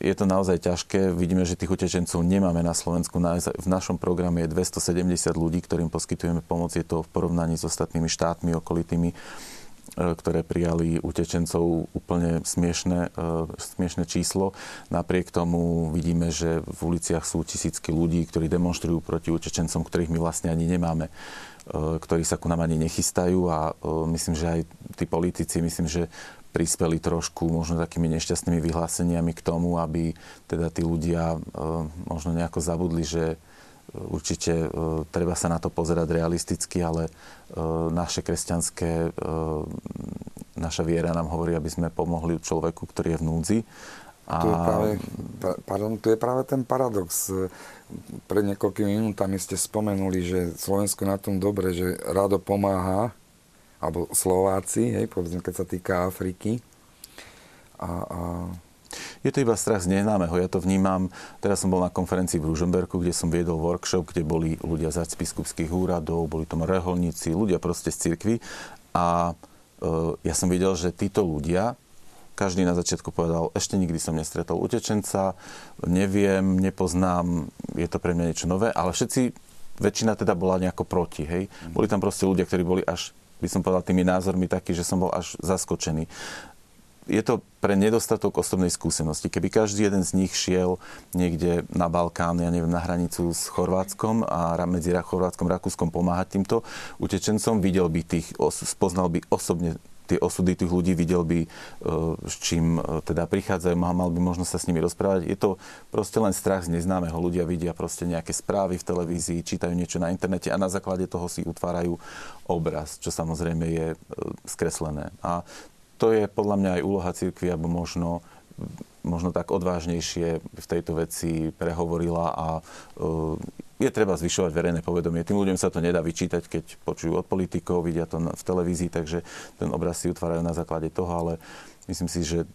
je to naozaj ťažké. Vidíme, že tých utečencov nemáme na Slovensku. V našom programe je 270 ľudí, ktorým poskytujeme pomoc. Je to v porovnaní s ostatnými štátmi okolitými E, ktoré prijali utečencov úplne smiešné, e, smiešné číslo. Napriek tomu vidíme, že v uliciach sú tisícky ľudí, ktorí demonstrujú proti utečencom, ktorých my vlastne ani nemáme e, ktorí sa ku nám ani nechystajú a myslím, že aj tí politici, myslím, že prispeli trošku možno takými nešťastnými vyhláseniami k tomu, aby teda tí ľudia možno nejako zabudli, že určite treba sa na to pozerať realisticky, ale E, naše kresťanské, e, naša viera nám hovorí, aby sme pomohli človeku, ktorý je v núdzi. A... Tu, je práve, pardon, tu je práve ten paradox. Pred niekoľkými minútami ste spomenuli, že Slovensko na tom dobre, že rado pomáha, alebo Slováci, hej, povedzme, keď sa týka Afriky. A, a je to iba strach z neznámeho. Ja to vnímam, teraz som bol na konferencii v Ružomberku, kde som viedol workshop, kde boli ľudia z biskupských úradov, boli tam reholníci, ľudia proste z cirkvy. A e, ja som videl, že títo ľudia, každý na začiatku povedal, ešte nikdy som nestretol utečenca, neviem, nepoznám, je to pre mňa niečo nové, ale všetci, väčšina teda bola nejako proti, hej. Boli tam proste ľudia, ktorí boli až by som povedal, tými názormi taký, že som bol až zaskočený je to pre nedostatok osobnej skúsenosti. Keby každý jeden z nich šiel niekde na Balkán, ja neviem, na hranicu s Chorvátskom a medzi Chorvátskom a Rakúskom pomáhať týmto utečencom, videl by tých, spoznal by osobne tie osudy tých ľudí, videl by, e, s čím e, teda prichádzajú, mal, by možnosť sa s nimi rozprávať. Je to proste len strach z neznámeho. Ľudia vidia proste nejaké správy v televízii, čítajú niečo na internete a na základe toho si utvárajú obraz, čo samozrejme je e, skreslené. A to je podľa mňa aj úloha cirkvi, aby možno možno tak odvážnejšie v tejto veci prehovorila a je treba zvyšovať verejné povedomie. Tým ľuďom sa to nedá vyčítať, keď počujú od politikov, vidia to v televízii, takže ten obraz si utvárajú na základe toho, ale myslím si, že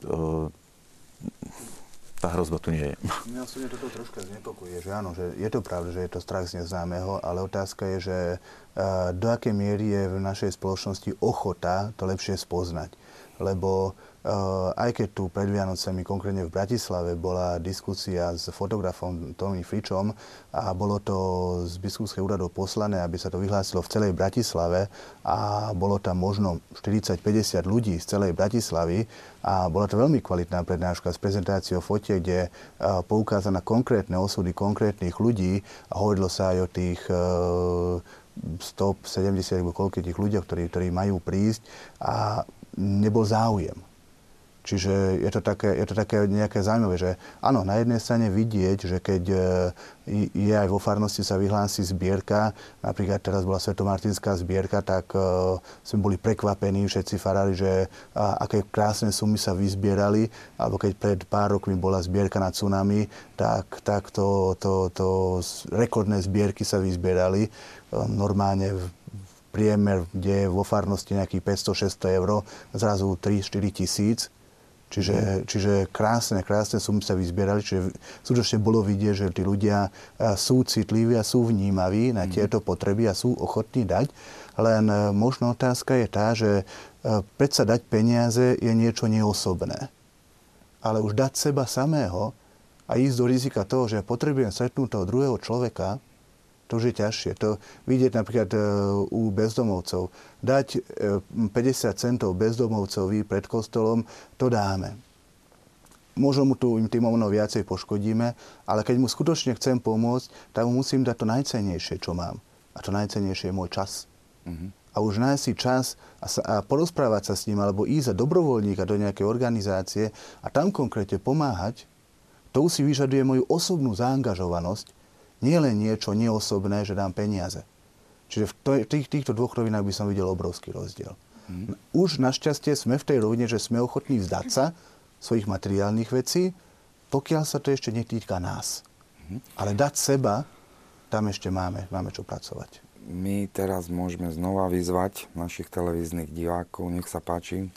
tá hrozba tu nie je. Mňa osobne toto troška znepokojuje, že áno, že je to pravda, že je to strach z neznámeho, ale otázka je, že uh, do akej miery je v našej spoločnosti ochota to lepšie spoznať lebo aj keď tu pred Vianocemi, konkrétne v Bratislave, bola diskusia s fotografom Tommy Fričom a bolo to z biskupského úradov poslané, aby sa to vyhlásilo v celej Bratislave a bolo tam možno 40-50 ľudí z celej Bratislavy a bola to veľmi kvalitná prednáška s prezentáciou fotie, kde uh, poukáza na konkrétne osudy konkrétnych ľudí a hovorilo sa aj o tých uh, 170 alebo koľko tých ľudí, ktorí, ktorí majú prísť a nebol záujem. Čiže je to také, je to také nejaké zaujímavé, že áno, na jednej strane vidieť, že keď e, je aj vo farnosti sa vyhlási zbierka, napríklad teraz bola Svetomartinská zbierka, tak uh, sme boli prekvapení všetci farári, že uh, aké krásne sumy sa vyzbierali, alebo keď pred pár rokmi bola zbierka na tsunami, tak, tak to, to, to rekordné zbierky sa vyzbierali uh, normálne v priemer, kde je vo farnosti nejakých 500-600 eur, zrazu 3-4 tisíc. Čiže, čiže krásne, krásne sumy sa vyzbierali, čiže skutočne bolo vidieť, že tí ľudia sú citliví a sú vnímaví na mm. tieto potreby a sú ochotní dať. Len e, možno otázka je tá, že e, predsa dať peniaze je niečo neosobné. Ale už dať seba samého a ísť do rizika toho, že potrebujem stretnúť toho druhého človeka, to už je ťažšie. To vidieť napríklad e, u bezdomovcov. Dať 50 e, centov bezdomovcovi pred kostolom, to dáme. Možno mu tu tým o viacej poškodíme, ale keď mu skutočne chcem pomôcť, tak mu musím dať to najcenejšie, čo mám. A to najcenejšie je môj čas. Mm-hmm. A už nájsť si čas a, sa, a porozprávať sa s ním, alebo ísť za dobrovoľníka do nejakej organizácie a tam konkrétne pomáhať, to si vyžaduje moju osobnú zaangažovanosť nie len niečo neosobné, že dám peniaze. Čiže v tých, týchto dvoch rovinách by som videl obrovský rozdiel. Mm. Už našťastie sme v tej rovine, že sme ochotní vzdať sa svojich materiálnych vecí, pokiaľ sa to ešte netýka nás. Mm. Ale dať seba, tam ešte máme, máme čo pracovať. My teraz môžeme znova vyzvať našich televíznych divákov, nech sa páči.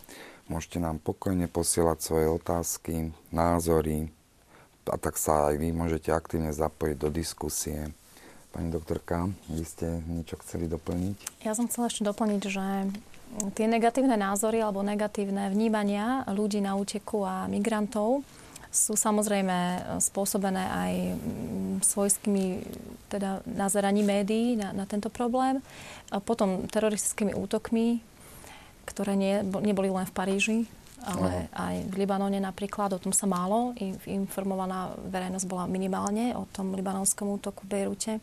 Môžete nám pokojne posielať svoje otázky, názory, a tak sa aj vy môžete aktívne zapojiť do diskusie. Pani doktorka, vy ste niečo chceli doplniť? Ja som chcela ešte doplniť, že tie negatívne názory alebo negatívne vnímania ľudí na úteku a migrantov sú samozrejme spôsobené aj mm, svojskými teda nazeraní médií na, na tento problém. A potom teroristickými útokmi, ktoré nie, neboli len v Paríži, ale aj v Libanone napríklad, o tom sa málo, informovaná verejnosť bola minimálne o tom libanonskom útoku v Bejrute.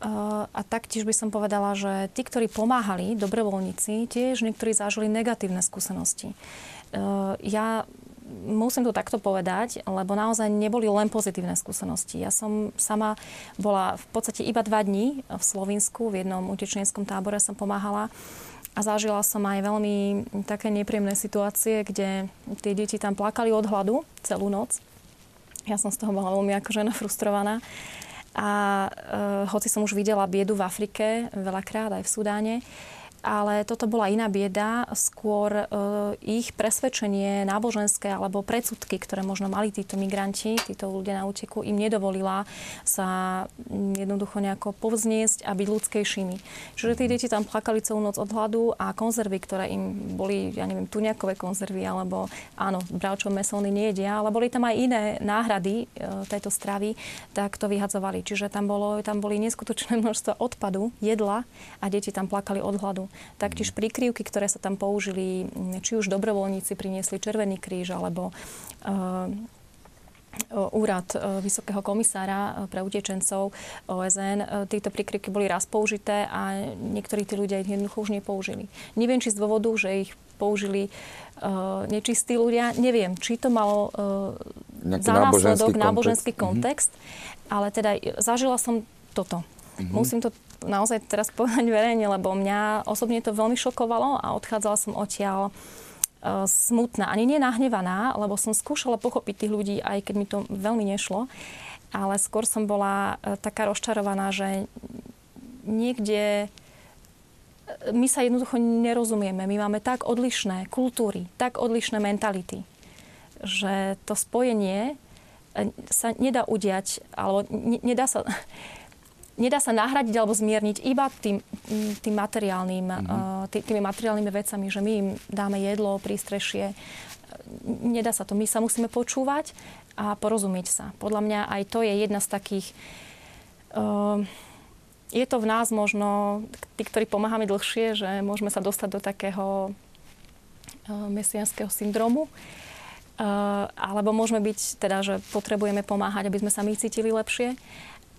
Uh, a taktiež by som povedala, že tí, ktorí pomáhali, dobrovoľníci, tiež niektorí zažili negatívne skúsenosti. Uh, ja musím to takto povedať, lebo naozaj neboli len pozitívne skúsenosti. Ja som sama bola v podstate iba dva dní v Slovensku, v jednom utečenskom tábore som pomáhala a zažila som aj veľmi také nepríjemné situácie, kde tie deti tam plakali od hladu celú noc. Ja som z toho bola veľmi ako žena frustrovaná. A e, hoci som už videla biedu v Afrike veľakrát aj v Sudáne, ale toto bola iná bieda, skôr e, ich presvedčenie náboženské alebo predsudky, ktoré možno mali títo migranti, títo ľudia na úteku, im nedovolila sa jednoducho nejako povzniesť a byť ľudskejšími. Čiže tí deti tam plakali celú noc od hladu a konzervy, ktoré im boli, ja neviem, tuňakové konzervy, alebo áno, bravčové meso oni nejedia, ale boli tam aj iné náhrady e, tejto stravy, tak to vyhadzovali. Čiže tam, bolo, tam boli neskutočné <laughs> množstvo odpadu, jedla a deti tam plakali od hladu. Taktiež prikryvky, ktoré sa tam použili, či už dobrovoľníci priniesli Červený kríž alebo uh, úrad Vysokého komisára pre utečencov OSN. Tieto prikryvky boli raz použité a niektorí tí ľudia ich jednoducho už nepoužili. Neviem, či z dôvodu, že ich použili uh, nečistí ľudia. Neviem, či to malo uh, za následok náboženský kontext, mm-hmm. ale teda zažila som toto. Mm-hmm. Musím to naozaj teraz povedať verejne, lebo mňa osobne to veľmi šokovalo a odchádzala som odtiaľ uh, smutná, ani nie nahnevaná, lebo som skúšala pochopiť tých ľudí, aj keď mi to veľmi nešlo. Ale skôr som bola uh, taká rozčarovaná, že niekde e, my sa jednoducho nerozumieme. My máme tak odlišné kultúry, tak odlišné mentality, že to spojenie sa nedá udiať, alebo nedá sa <laughs> nedá sa nahradiť alebo zmierniť iba tým, tým materiálnym, mm-hmm. tý, tými materiálnymi vecami, že my im dáme jedlo, prístrešie. Nedá sa to. My sa musíme počúvať a porozumieť sa. Podľa mňa aj to je jedna z takých... Uh, je to v nás možno, tí, ktorí pomáhame dlhšie, že môžeme sa dostať do takého uh, mesianského syndromu. Uh, alebo môžeme byť, teda, že potrebujeme pomáhať, aby sme sa my cítili lepšie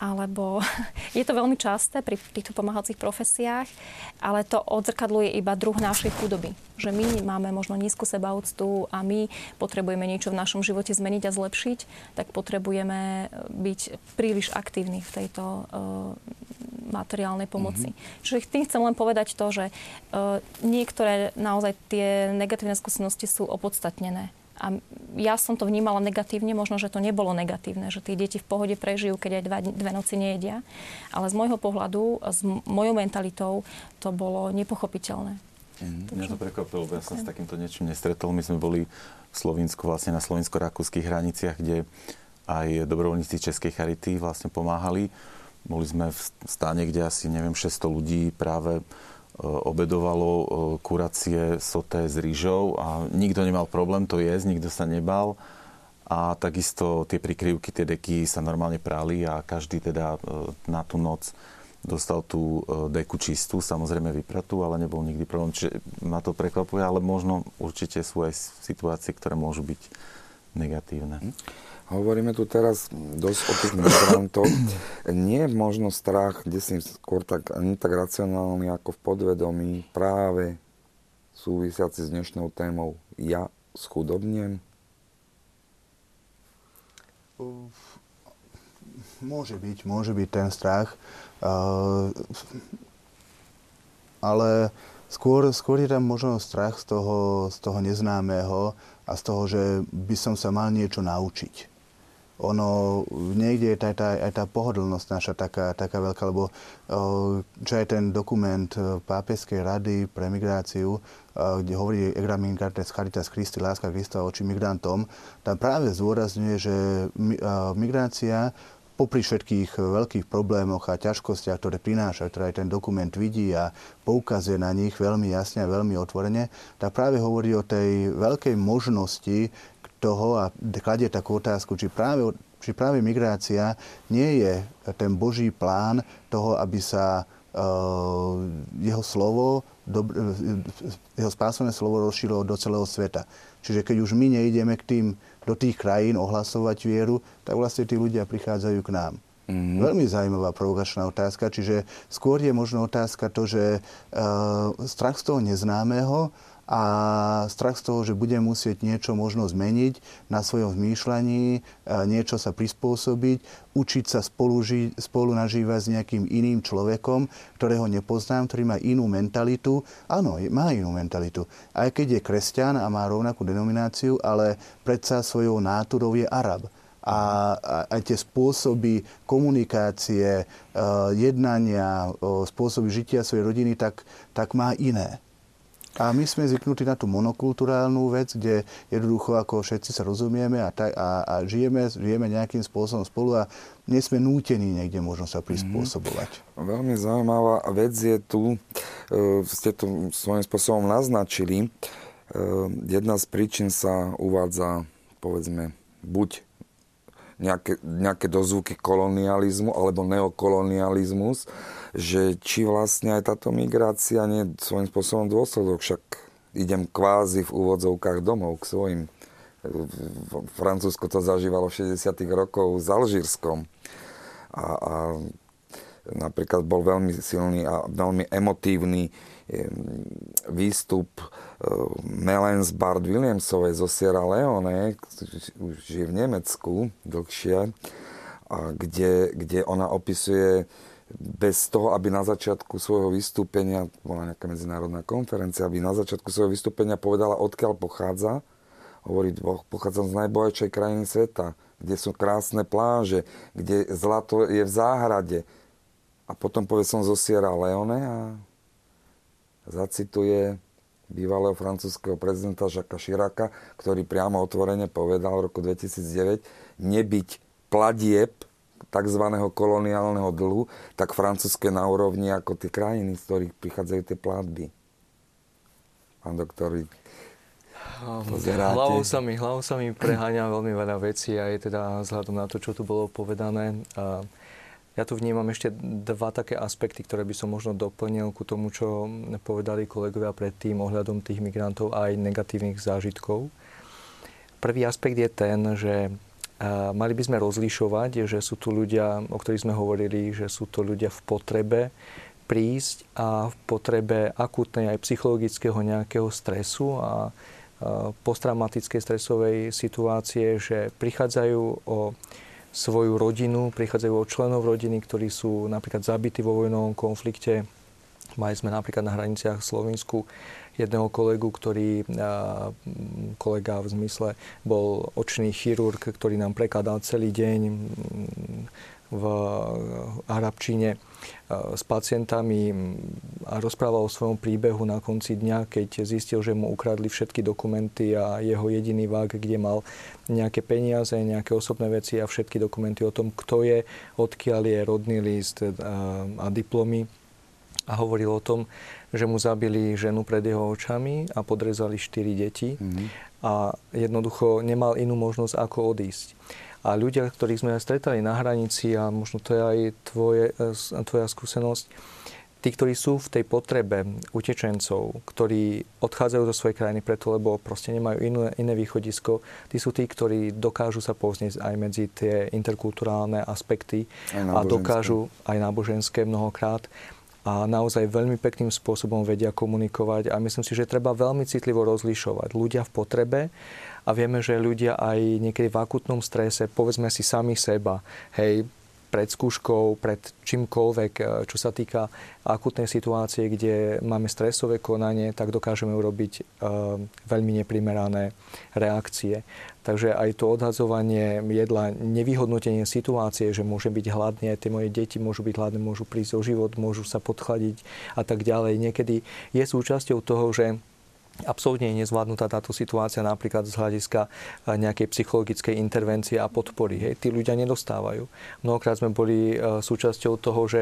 alebo <laughs> je to veľmi časté pri týchto pomáhacích profesiách, ale to odzrkadluje iba druh našej chudoby. Že my máme možno nízku sebaúctu a my potrebujeme niečo v našom živote zmeniť a zlepšiť, tak potrebujeme byť príliš aktívni v tejto uh, materiálnej pomoci. Mm-hmm. Čiže tým chcem len povedať to, že uh, niektoré naozaj tie negatívne skúsenosti sú opodstatnené. A ja som to vnímala negatívne, možno, že to nebolo negatívne, že tí deti v pohode prežijú, keď aj dva, dve noci nejedia. Ale z môjho pohľadu, s mojou mentalitou, to bolo nepochopiteľné. Mm, mňa to prekvapilo, ja som s takýmto niečím nestretol. My sme boli v Slovensku, vlastne na slovinsko-rakúskych hraniciach, kde aj dobrovoľníci Českej Charity vlastne pomáhali. Boli sme v stane, kde asi, neviem, 600 ľudí práve obedovalo e, kuracie soté s rýžou a nikto nemal problém to jesť, nikto sa nebal. A takisto tie prikryvky, tie deky sa normálne prali a každý teda e, na tú noc dostal tú deku čistú, samozrejme vypratú, ale nebol nikdy problém. Čiže ma to prekvapuje, ale možno určite sú aj situácie, ktoré môžu byť negatívne. Hm? Hovoríme tu teraz dosť o tých migrantoch. Nie je možno strach, kde si skôr tak, ani tak racionálny ako v podvedomí, práve súvisiaci s dnešnou témou ja schudobnem? Môže byť, môže byť ten strach. Uh, ale skôr, skôr je tam možno strach z toho, z toho neznámeho a z toho, že by som sa mal niečo naučiť ono niekde je aj tá, aj tá pohodlnosť naša taká, taká veľká, lebo čo je ten dokument e, Pápeskej rady pre migráciu, e, kde hovorí Egra Migrantes Charitas Christi, láska Krista oči migrantom, tam práve zdôrazňuje, že migrácia popri všetkých veľkých problémoch a ťažkostiach, ktoré prináša, ktoré aj ten dokument vidí a poukazuje na nich veľmi jasne a veľmi otvorene, tak práve hovorí o tej veľkej možnosti, toho a kladie takú otázku, či práve, či práve migrácia nie je ten Boží plán toho, aby sa uh, jeho slovo, do, jeho spásané slovo rozšírilo do celého sveta. Čiže keď už my nejdeme k tým, do tých krajín ohlasovať vieru, tak vlastne tí ľudia prichádzajú k nám. Mm-hmm. Veľmi zaujímavá provokačná otázka, čiže skôr je možno otázka to, že uh, strach z toho neznámeho a strach z toho, že budem musieť niečo možno zmeniť na svojom zmýšľaní, niečo sa prispôsobiť, učiť sa spolu, spolu nažívať s nejakým iným človekom, ktorého nepoznám, ktorý má inú mentalitu. Áno, má inú mentalitu. Aj keď je kresťan a má rovnakú denomináciu, ale predsa svojou náturou je Arab a aj tie spôsoby komunikácie, jednania, spôsoby žitia svojej rodiny, tak, tak má iné. A my sme zvyknutí na tú monokulturálnu vec, kde jednoducho ako všetci sa rozumieme a, ta, a, a žijeme, žijeme nejakým spôsobom spolu a nie sme nútení niekde možno sa prispôsobovať. Mm. Veľmi zaujímavá vec je tu, e, ste to svojím spôsobom naznačili. E, jedna z príčin sa uvádza, povedzme, buď nejaké, nejaké dozvuky kolonializmu alebo neokolonializmus, že či vlastne aj táto migrácia nie je svojím spôsobom dôsledok, však idem kvázi v úvodzovkách domov k svojim. Francúzsko to zažívalo v 60. rokov s Alžírskom. A, a napríklad bol veľmi silný a veľmi emotívny výstup e, Melens Bart Williamsovej zo Sierra Leone, už je v Nemecku dlhšie, kde, kde ona opisuje bez toho, aby na začiatku svojho vystúpenia, bola nejaká medzinárodná konferencia, aby na začiatku svojho vystúpenia povedala, odkiaľ pochádza. Hovorí, pochádzam z najbohatšej krajiny sveta, kde sú krásne pláže, kde zlato je v záhrade. A potom povie som zo Sierra Leone a zacituje bývalého francúzského prezidenta Žaka Širaka, ktorý priamo otvorene povedal v roku 2009 nebyť platieb tzv. koloniálneho dlhu, tak Francúzske na úrovni ako tie krajiny, z ktorých prichádzajú tie platby. Pán doktor, pozeráte. Hlavou sa mi, hlavou sa mi preháňa veľmi veľa vecí aj teda vzhľadom na to, čo tu bolo povedané. Ja tu vnímam ešte dva také aspekty, ktoré by som možno doplnil ku tomu, čo povedali kolegovia predtým ohľadom tých migrantov a aj negatívnych zážitkov. Prvý aspekt je ten, že Mali by sme rozlišovať, že sú tu ľudia, o ktorých sme hovorili, že sú to ľudia v potrebe prísť a v potrebe akútnej aj psychologického nejakého stresu a posttraumatickej stresovej situácie, že prichádzajú o svoju rodinu, prichádzajú o členov rodiny, ktorí sú napríklad zabití vo vojnovom konflikte. Mali sme napríklad na hraniciach Slovensku jedného kolegu, ktorý, kolega v zmysle, bol očný chirurg, ktorý nám prekladal celý deň v arabčine s pacientami a rozprával o svojom príbehu na konci dňa, keď zistil, že mu ukradli všetky dokumenty a jeho jediný vák, kde mal nejaké peniaze, nejaké osobné veci a všetky dokumenty o tom, kto je, odkiaľ je rodný list a, a diplomy. A hovoril o tom, že mu zabili ženu pred jeho očami a podrezali štyri deti. Mm-hmm. A jednoducho nemal inú možnosť, ako odísť. A ľudia, ktorých sme stretali na hranici, a možno to je aj tvoje, e, tvoja skúsenosť, tí, ktorí sú v tej potrebe utečencov, ktorí odchádzajú zo svojej krajiny preto, lebo proste nemajú iné, iné východisko, tí sú tí, ktorí dokážu sa povznieť aj medzi tie interkulturálne aspekty a dokážu aj náboženské mnohokrát. A naozaj veľmi pekným spôsobom vedia komunikovať a myslím si, že treba veľmi citlivo rozlišovať. Ľudia v potrebe a vieme, že ľudia aj niekedy v akutnom strese, povedzme si sami seba, hej, pred skúškou, pred čímkoľvek, e, čo sa týka akutnej situácie, kde máme stresové konanie, tak dokážeme urobiť uh, veľmi neprimerané reakcie. Takže aj to odhadzovanie jedla, nevyhodnotenie situácie, že môže byť hladný, aj tie moje deti môžu byť hladné, môžu prísť o život, môžu sa podchladiť a tak ďalej. Niekedy je súčasťou toho, že absolútne je nezvládnutá táto situácia napríklad z hľadiska eh, nejakej psychologickej intervencie a podpory. Hej. Tí ľudia nedostávajú. Mnohokrát sme boli eh, súčasťou toho, že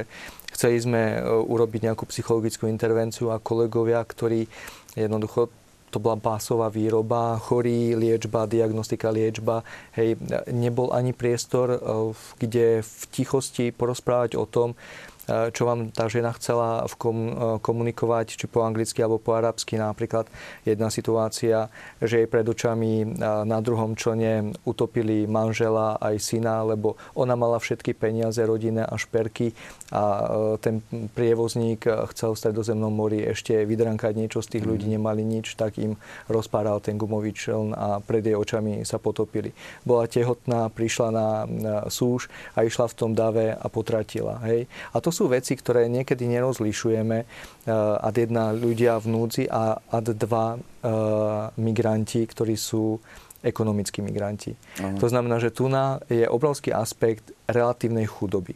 chceli sme eh, urobiť nejakú psychologickú intervenciu a kolegovia, ktorí jednoducho to bola pásová výroba, chorí, liečba, diagnostika, liečba. Hej, nebol ani priestor, kde v tichosti porozprávať o tom, čo vám tá žena chcela e, komunikovať, či po anglicky alebo po arabsky. Napríklad jedna situácia, že jej pred očami e, na druhom člne utopili manžela aj syna, lebo ona mala všetky peniaze, rodinné a šperky a ten prievozník chcel v stredozemnom mori ešte vydrankať niečo z tých ľudí, mhm. nemali nič, tak im rozpáral ten gumový čln a pred jej očami sa potopili. Bola tehotná, prišla na súž a išla v tom dave a potratila. Hej? A to sú veci, ktoré niekedy nerozlišujeme. Eh, ad jedna ľudia v núdzi a ad dva eh, migranti, ktorí sú ekonomickí migranti. Aha. To znamená, že tu je obrovský aspekt relatívnej chudoby.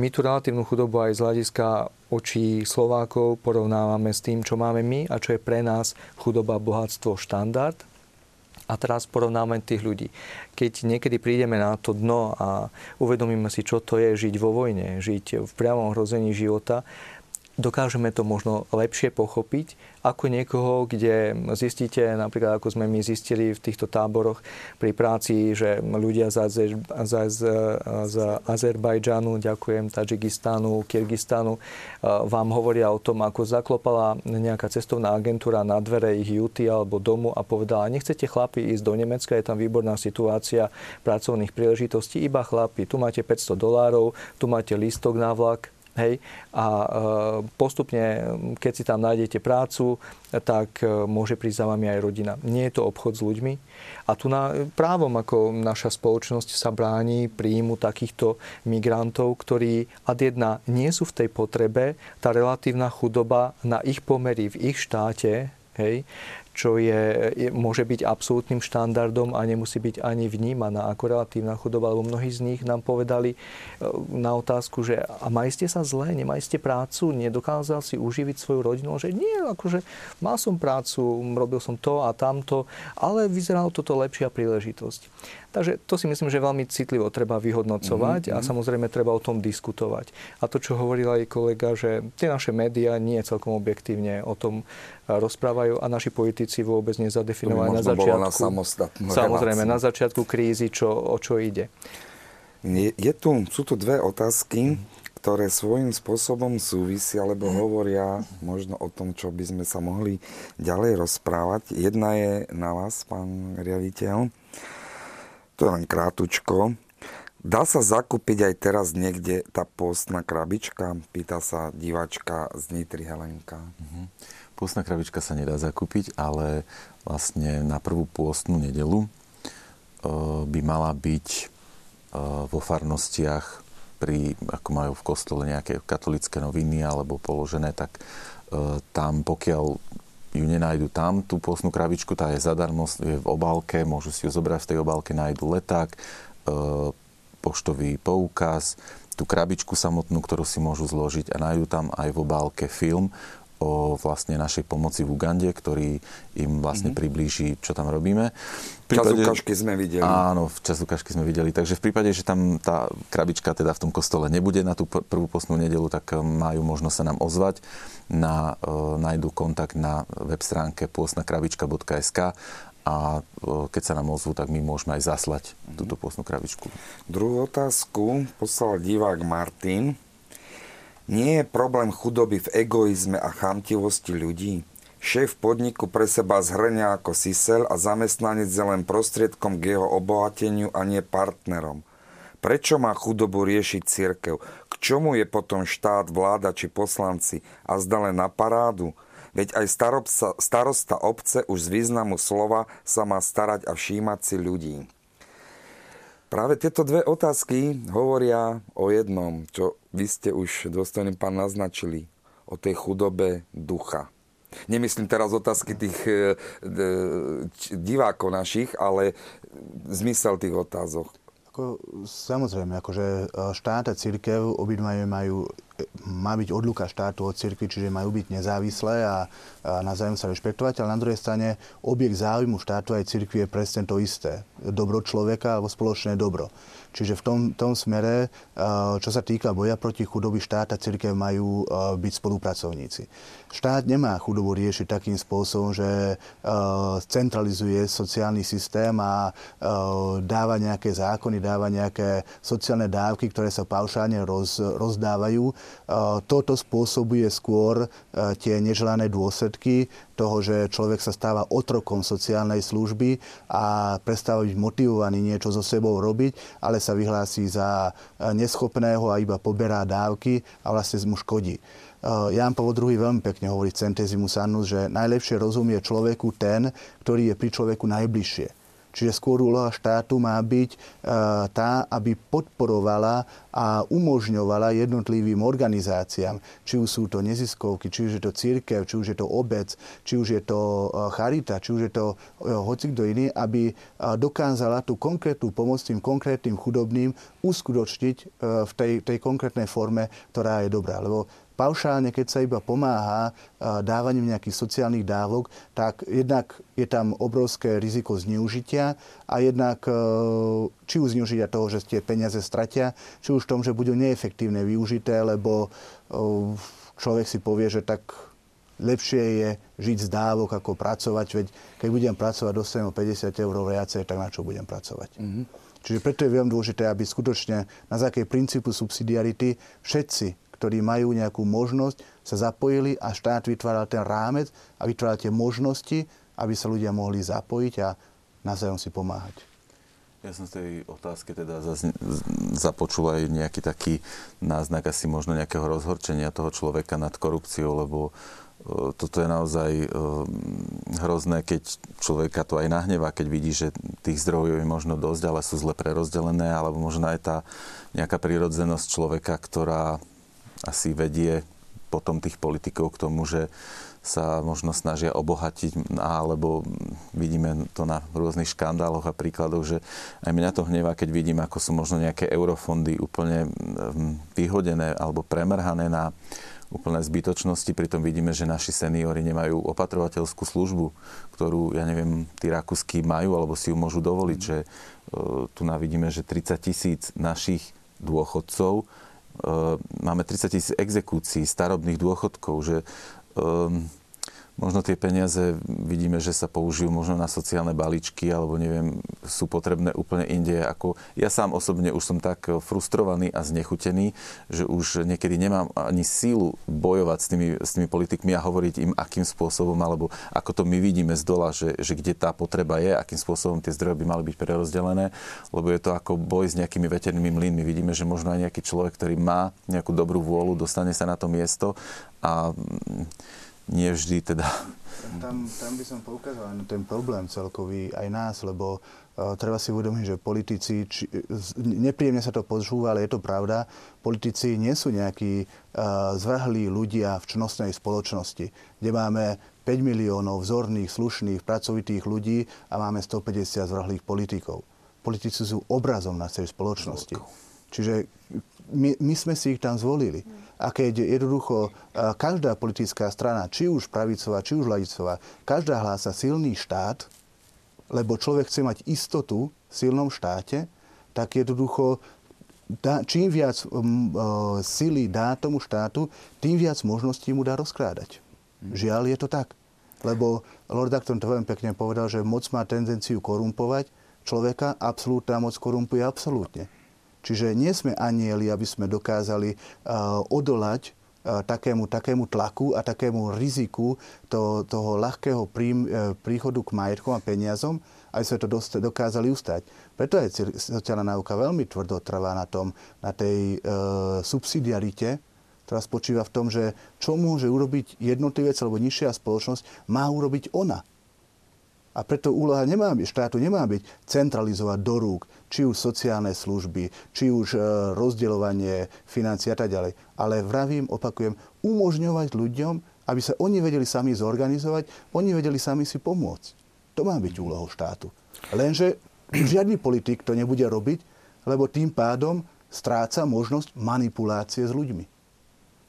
My tú relatívnu chudobu aj z hľadiska očí Slovákov porovnávame s tým, čo máme my a čo je pre nás chudoba, bohatstvo, štandard a teraz porovnáme tých ľudí. Keď niekedy prídeme na to dno a uvedomíme si, čo to je žiť vo vojne, žiť v priamom hrození života, dokážeme to možno lepšie pochopiť ako niekoho, kde zistíte, napríklad ako sme my zistili v týchto táboroch pri práci, že ľudia z, Azer, z, z, z Azerbajdžanu, ďakujem, Tadžikistánu, Kyrgyzstánu, vám hovoria o tom, ako zaklopala nejaká cestovná agentúra na dvere ich juty alebo domu a povedala, nechcete chlapi ísť do Nemecka, je tam výborná situácia pracovných príležitostí, iba chlapi, tu máte 500 dolárov, tu máte lístok na vlak, Hej? A e, postupne, keď si tam nájdete prácu, tak e, môže prísť za vami aj rodina. Nie je to obchod s ľuďmi. A tu na, právom, ako naša spoločnosť sa bráni príjmu takýchto migrantov, ktorí ad jedna nie sú v tej potrebe, tá relatívna chudoba na ich pomery v ich štáte, hej, čo je, je, môže byť absolútnym štandardom a nemusí byť ani vnímaná ako relatívna chudoba, lebo mnohí z nich nám povedali e, na otázku, že a mali ste sa zle, nemali ste prácu, nedokázal si uživiť svoju rodinu, že nie, akože mal som prácu, robil som to a tamto, ale vyzeralo toto lepšia príležitosť. Takže to si myslím, že veľmi citlivo treba vyhodnocovať mm-hmm. a mhm. samozrejme treba o tom diskutovať. A to, čo hovoril aj kolega, že tie naše médiá nie celkom objektívne o tom rozprávajú a naši politici vôbec nezadefinovali na začiatku. Na samozrejme, reláciu. na začiatku krízy, čo, o čo ide. Je, je tu, sú tu dve otázky, ktoré svojím spôsobom súvisia, alebo hovoria možno o tom, čo by sme sa mohli ďalej rozprávať. Jedna je na vás, pán riaditeľ. To je len krátučko. Dá sa zakúpiť aj teraz niekde tá postná krabička? Pýta sa diváčka z Nitry Helenka. Uh-huh. Pôstna krabička sa nedá zakúpiť, ale vlastne na prvú pôstnu nedelu e, by mala byť e, vo farnostiach, pri, ako majú v kostole nejaké katolické noviny alebo položené, tak e, tam pokiaľ ju nenajdu tam, tú pôstnu krabičku, tá je zadarmo, je v obálke, môžu si ju zobrať v tej obálke, nájdu leták, e, poštový poukaz, tú krabičku samotnú, ktorú si môžu zložiť a nájdu tam aj v obálke film o vlastne našej pomoci v Ugande, ktorý im vlastne mm-hmm. priblíži, čo tam robíme. Prípade, čas ukážky sme videli. Áno, v čas ukážky sme videli. Takže v prípade, že tam tá krabička teda v tom kostole nebude na tú prvú postnú nedelu, tak um, majú možnosť sa nám ozvať. Na, uh, nájdu kontakt na web stránke pôstnakrabička.sk a keď sa nám ozvú, tak my môžeme aj zaslať mm-hmm. túto postnú krabičku. Druhú otázku poslal divák Martin. Nie je problém chudoby v egoizme a chamtivosti ľudí? Šéf podniku pre seba zhrňa ako sisel a zamestnanec je len prostriedkom k jeho obohateniu a nie partnerom. Prečo má chudobu riešiť církev? K čomu je potom štát, vláda či poslanci? A zda len na parádu? Veď aj starosta, starosta obce už z významu slova sa má starať a všímať si ľudí. Práve tieto dve otázky hovoria o jednom, čo vy ste už dôstojný pán naznačili, o tej chudobe ducha. Nemyslím teraz otázky tých e, e, divákov našich, ale zmysel tých otázok. Ako, samozrejme, akože e, štát a církev obidvajú majú má byť odluka štátu od cirkvi, čiže majú byť nezávislé a, a navzájom sa rešpektovať, ale na druhej strane objekt záujmu štátu aj cirkvi je presne to isté. Dobro človeka alebo spoločné dobro. Čiže v tom, tom smere, čo sa týka boja proti chudoby, štát a církev majú byť spolupracovníci. Štát nemá chudobu riešiť takým spôsobom, že centralizuje sociálny systém a dáva nejaké zákony, dáva nejaké sociálne dávky, ktoré sa paušálne roz, rozdávajú toto spôsobuje skôr tie neželané dôsledky toho, že človek sa stáva otrokom sociálnej služby a prestáva byť motivovaný niečo so sebou robiť, ale sa vyhlási za neschopného a iba poberá dávky a vlastne mu škodí. Jan Pavel II veľmi pekne hovorí Centesimus Annus, že najlepšie rozumie človeku ten, ktorý je pri človeku najbližšie. Čiže skôr úloha štátu má byť e, tá, aby podporovala a umožňovala jednotlivým organizáciám, či už sú to neziskovky, či už je to církev, či už je to obec, či už je to e, charita, či už je to e, hoci kto iný, aby dokázala tú konkrétnu pomoc tým konkrétnym chudobným uskutočniť v tej, tej konkrétnej forme, ktorá je dobrá. Lebo paušálne, keď sa iba pomáha dávaním nejakých sociálnych dávok, tak jednak je tam obrovské riziko zneužitia a jednak e, či už zneužitia toho, že tie peniaze stratia, či už v tom, že budú neefektívne využité, lebo e, človek si povie, že tak lepšie je žiť z dávok, ako pracovať, veď keď budem pracovať, dostanem 50 eur viacej, tak na čo budem pracovať. Mm-hmm. Čiže preto je veľmi dôležité, aby skutočne na základe princípu subsidiarity všetci ktorí majú nejakú možnosť, sa zapojili a štát vytváral ten rámec a vytváral tie možnosti, aby sa ľudia mohli zapojiť a navzájom si pomáhať. Ja som z tej otázky teda započul aj nejaký taký náznak asi možno nejakého rozhorčenia toho človeka nad korupciou, lebo e, toto je naozaj e, hrozné, keď človeka to aj nahnevá, keď vidí, že tých zdrojov je možno dosť, ale sú zle prerozdelené, alebo možno aj tá nejaká prírodzenosť človeka, ktorá asi vedie potom tých politikov k tomu, že sa možno snažia obohatiť, alebo vidíme to na rôznych škandáloch a príkladoch, že aj mňa to hnevá, keď vidím, ako sú možno nejaké eurofondy úplne mm, vyhodené alebo premrhané na úplné zbytočnosti. Pritom vidíme, že naši seniori nemajú opatrovateľskú službu, ktorú, ja neviem, tí rakúsky majú alebo si ju môžu dovoliť, že e, tu vidíme, že 30 tisíc našich dôchodcov máme 30 tisíc exekúcií, starobných dôchodkov, že um, možno tie peniaze vidíme, že sa použijú možno na sociálne balíčky alebo neviem, sú potrebné úplne inde. Ako ja sám osobne už som tak frustrovaný a znechutený, že už niekedy nemám ani sílu bojovať s tými, s tými politikmi a hovoriť im, akým spôsobom alebo ako to my vidíme z dola, že, že kde tá potreba je, akým spôsobom tie zdroje by mali byť prerozdelené, lebo je to ako boj s nejakými veternými mlynmi. Vidíme, že možno aj nejaký človek, ktorý má nejakú dobrú vôľu, dostane sa na to miesto a nie vždy teda tam, tam by som poukázal na ten problém celkový aj nás, lebo uh, treba si uvedomiť, že politici, či, nepríjemne sa to počúva, ale je to pravda, politici nie sú nejakí uh, zvrhlí ľudia v čnostnej spoločnosti, kde máme 5 miliónov vzorných, slušných, pracovitých ľudí a máme 150 zvrhlých politikov. Politici sú obrazom na celej spoločnosti. Čiže my, my sme si ich tam zvolili. A keď jednoducho každá politická strana, či už pravicová, či už ľavicová, každá hlása silný štát, lebo človek chce mať istotu v silnom štáte, tak jednoducho dá, čím viac um, uh, sily dá tomu štátu, tým viac možností mu dá rozkrádať. Hmm. Žiaľ, je to tak. Lebo Lord Acton to veľmi pekne povedal, že moc má tendenciu korumpovať človeka, absolútna moc korumpuje absolútne. Čiže nie sme anieli, aby sme dokázali uh, odolať uh, takému, takému tlaku a takému riziku to, toho ľahkého prí, uh, príchodu k majetkom a peniazom, aby sme to dokázali ustať. Preto je sociálna náuka veľmi tvrdo trvá na, tom, na tej uh, subsidiarite, ktorá spočíva v tom, že čo môže urobiť jednotlivec alebo nižšia spoločnosť, má urobiť ona. A preto úloha nemá byť, štátu nemá byť centralizovať do rúk či už sociálne služby, či už e, rozdeľovanie financií a tak ďalej. Ale vravím, opakujem, umožňovať ľuďom, aby sa oni vedeli sami zorganizovať, oni vedeli sami si pomôcť. To má byť úlohou štátu. Lenže žiadny politik to nebude robiť, lebo tým pádom stráca možnosť manipulácie s ľuďmi.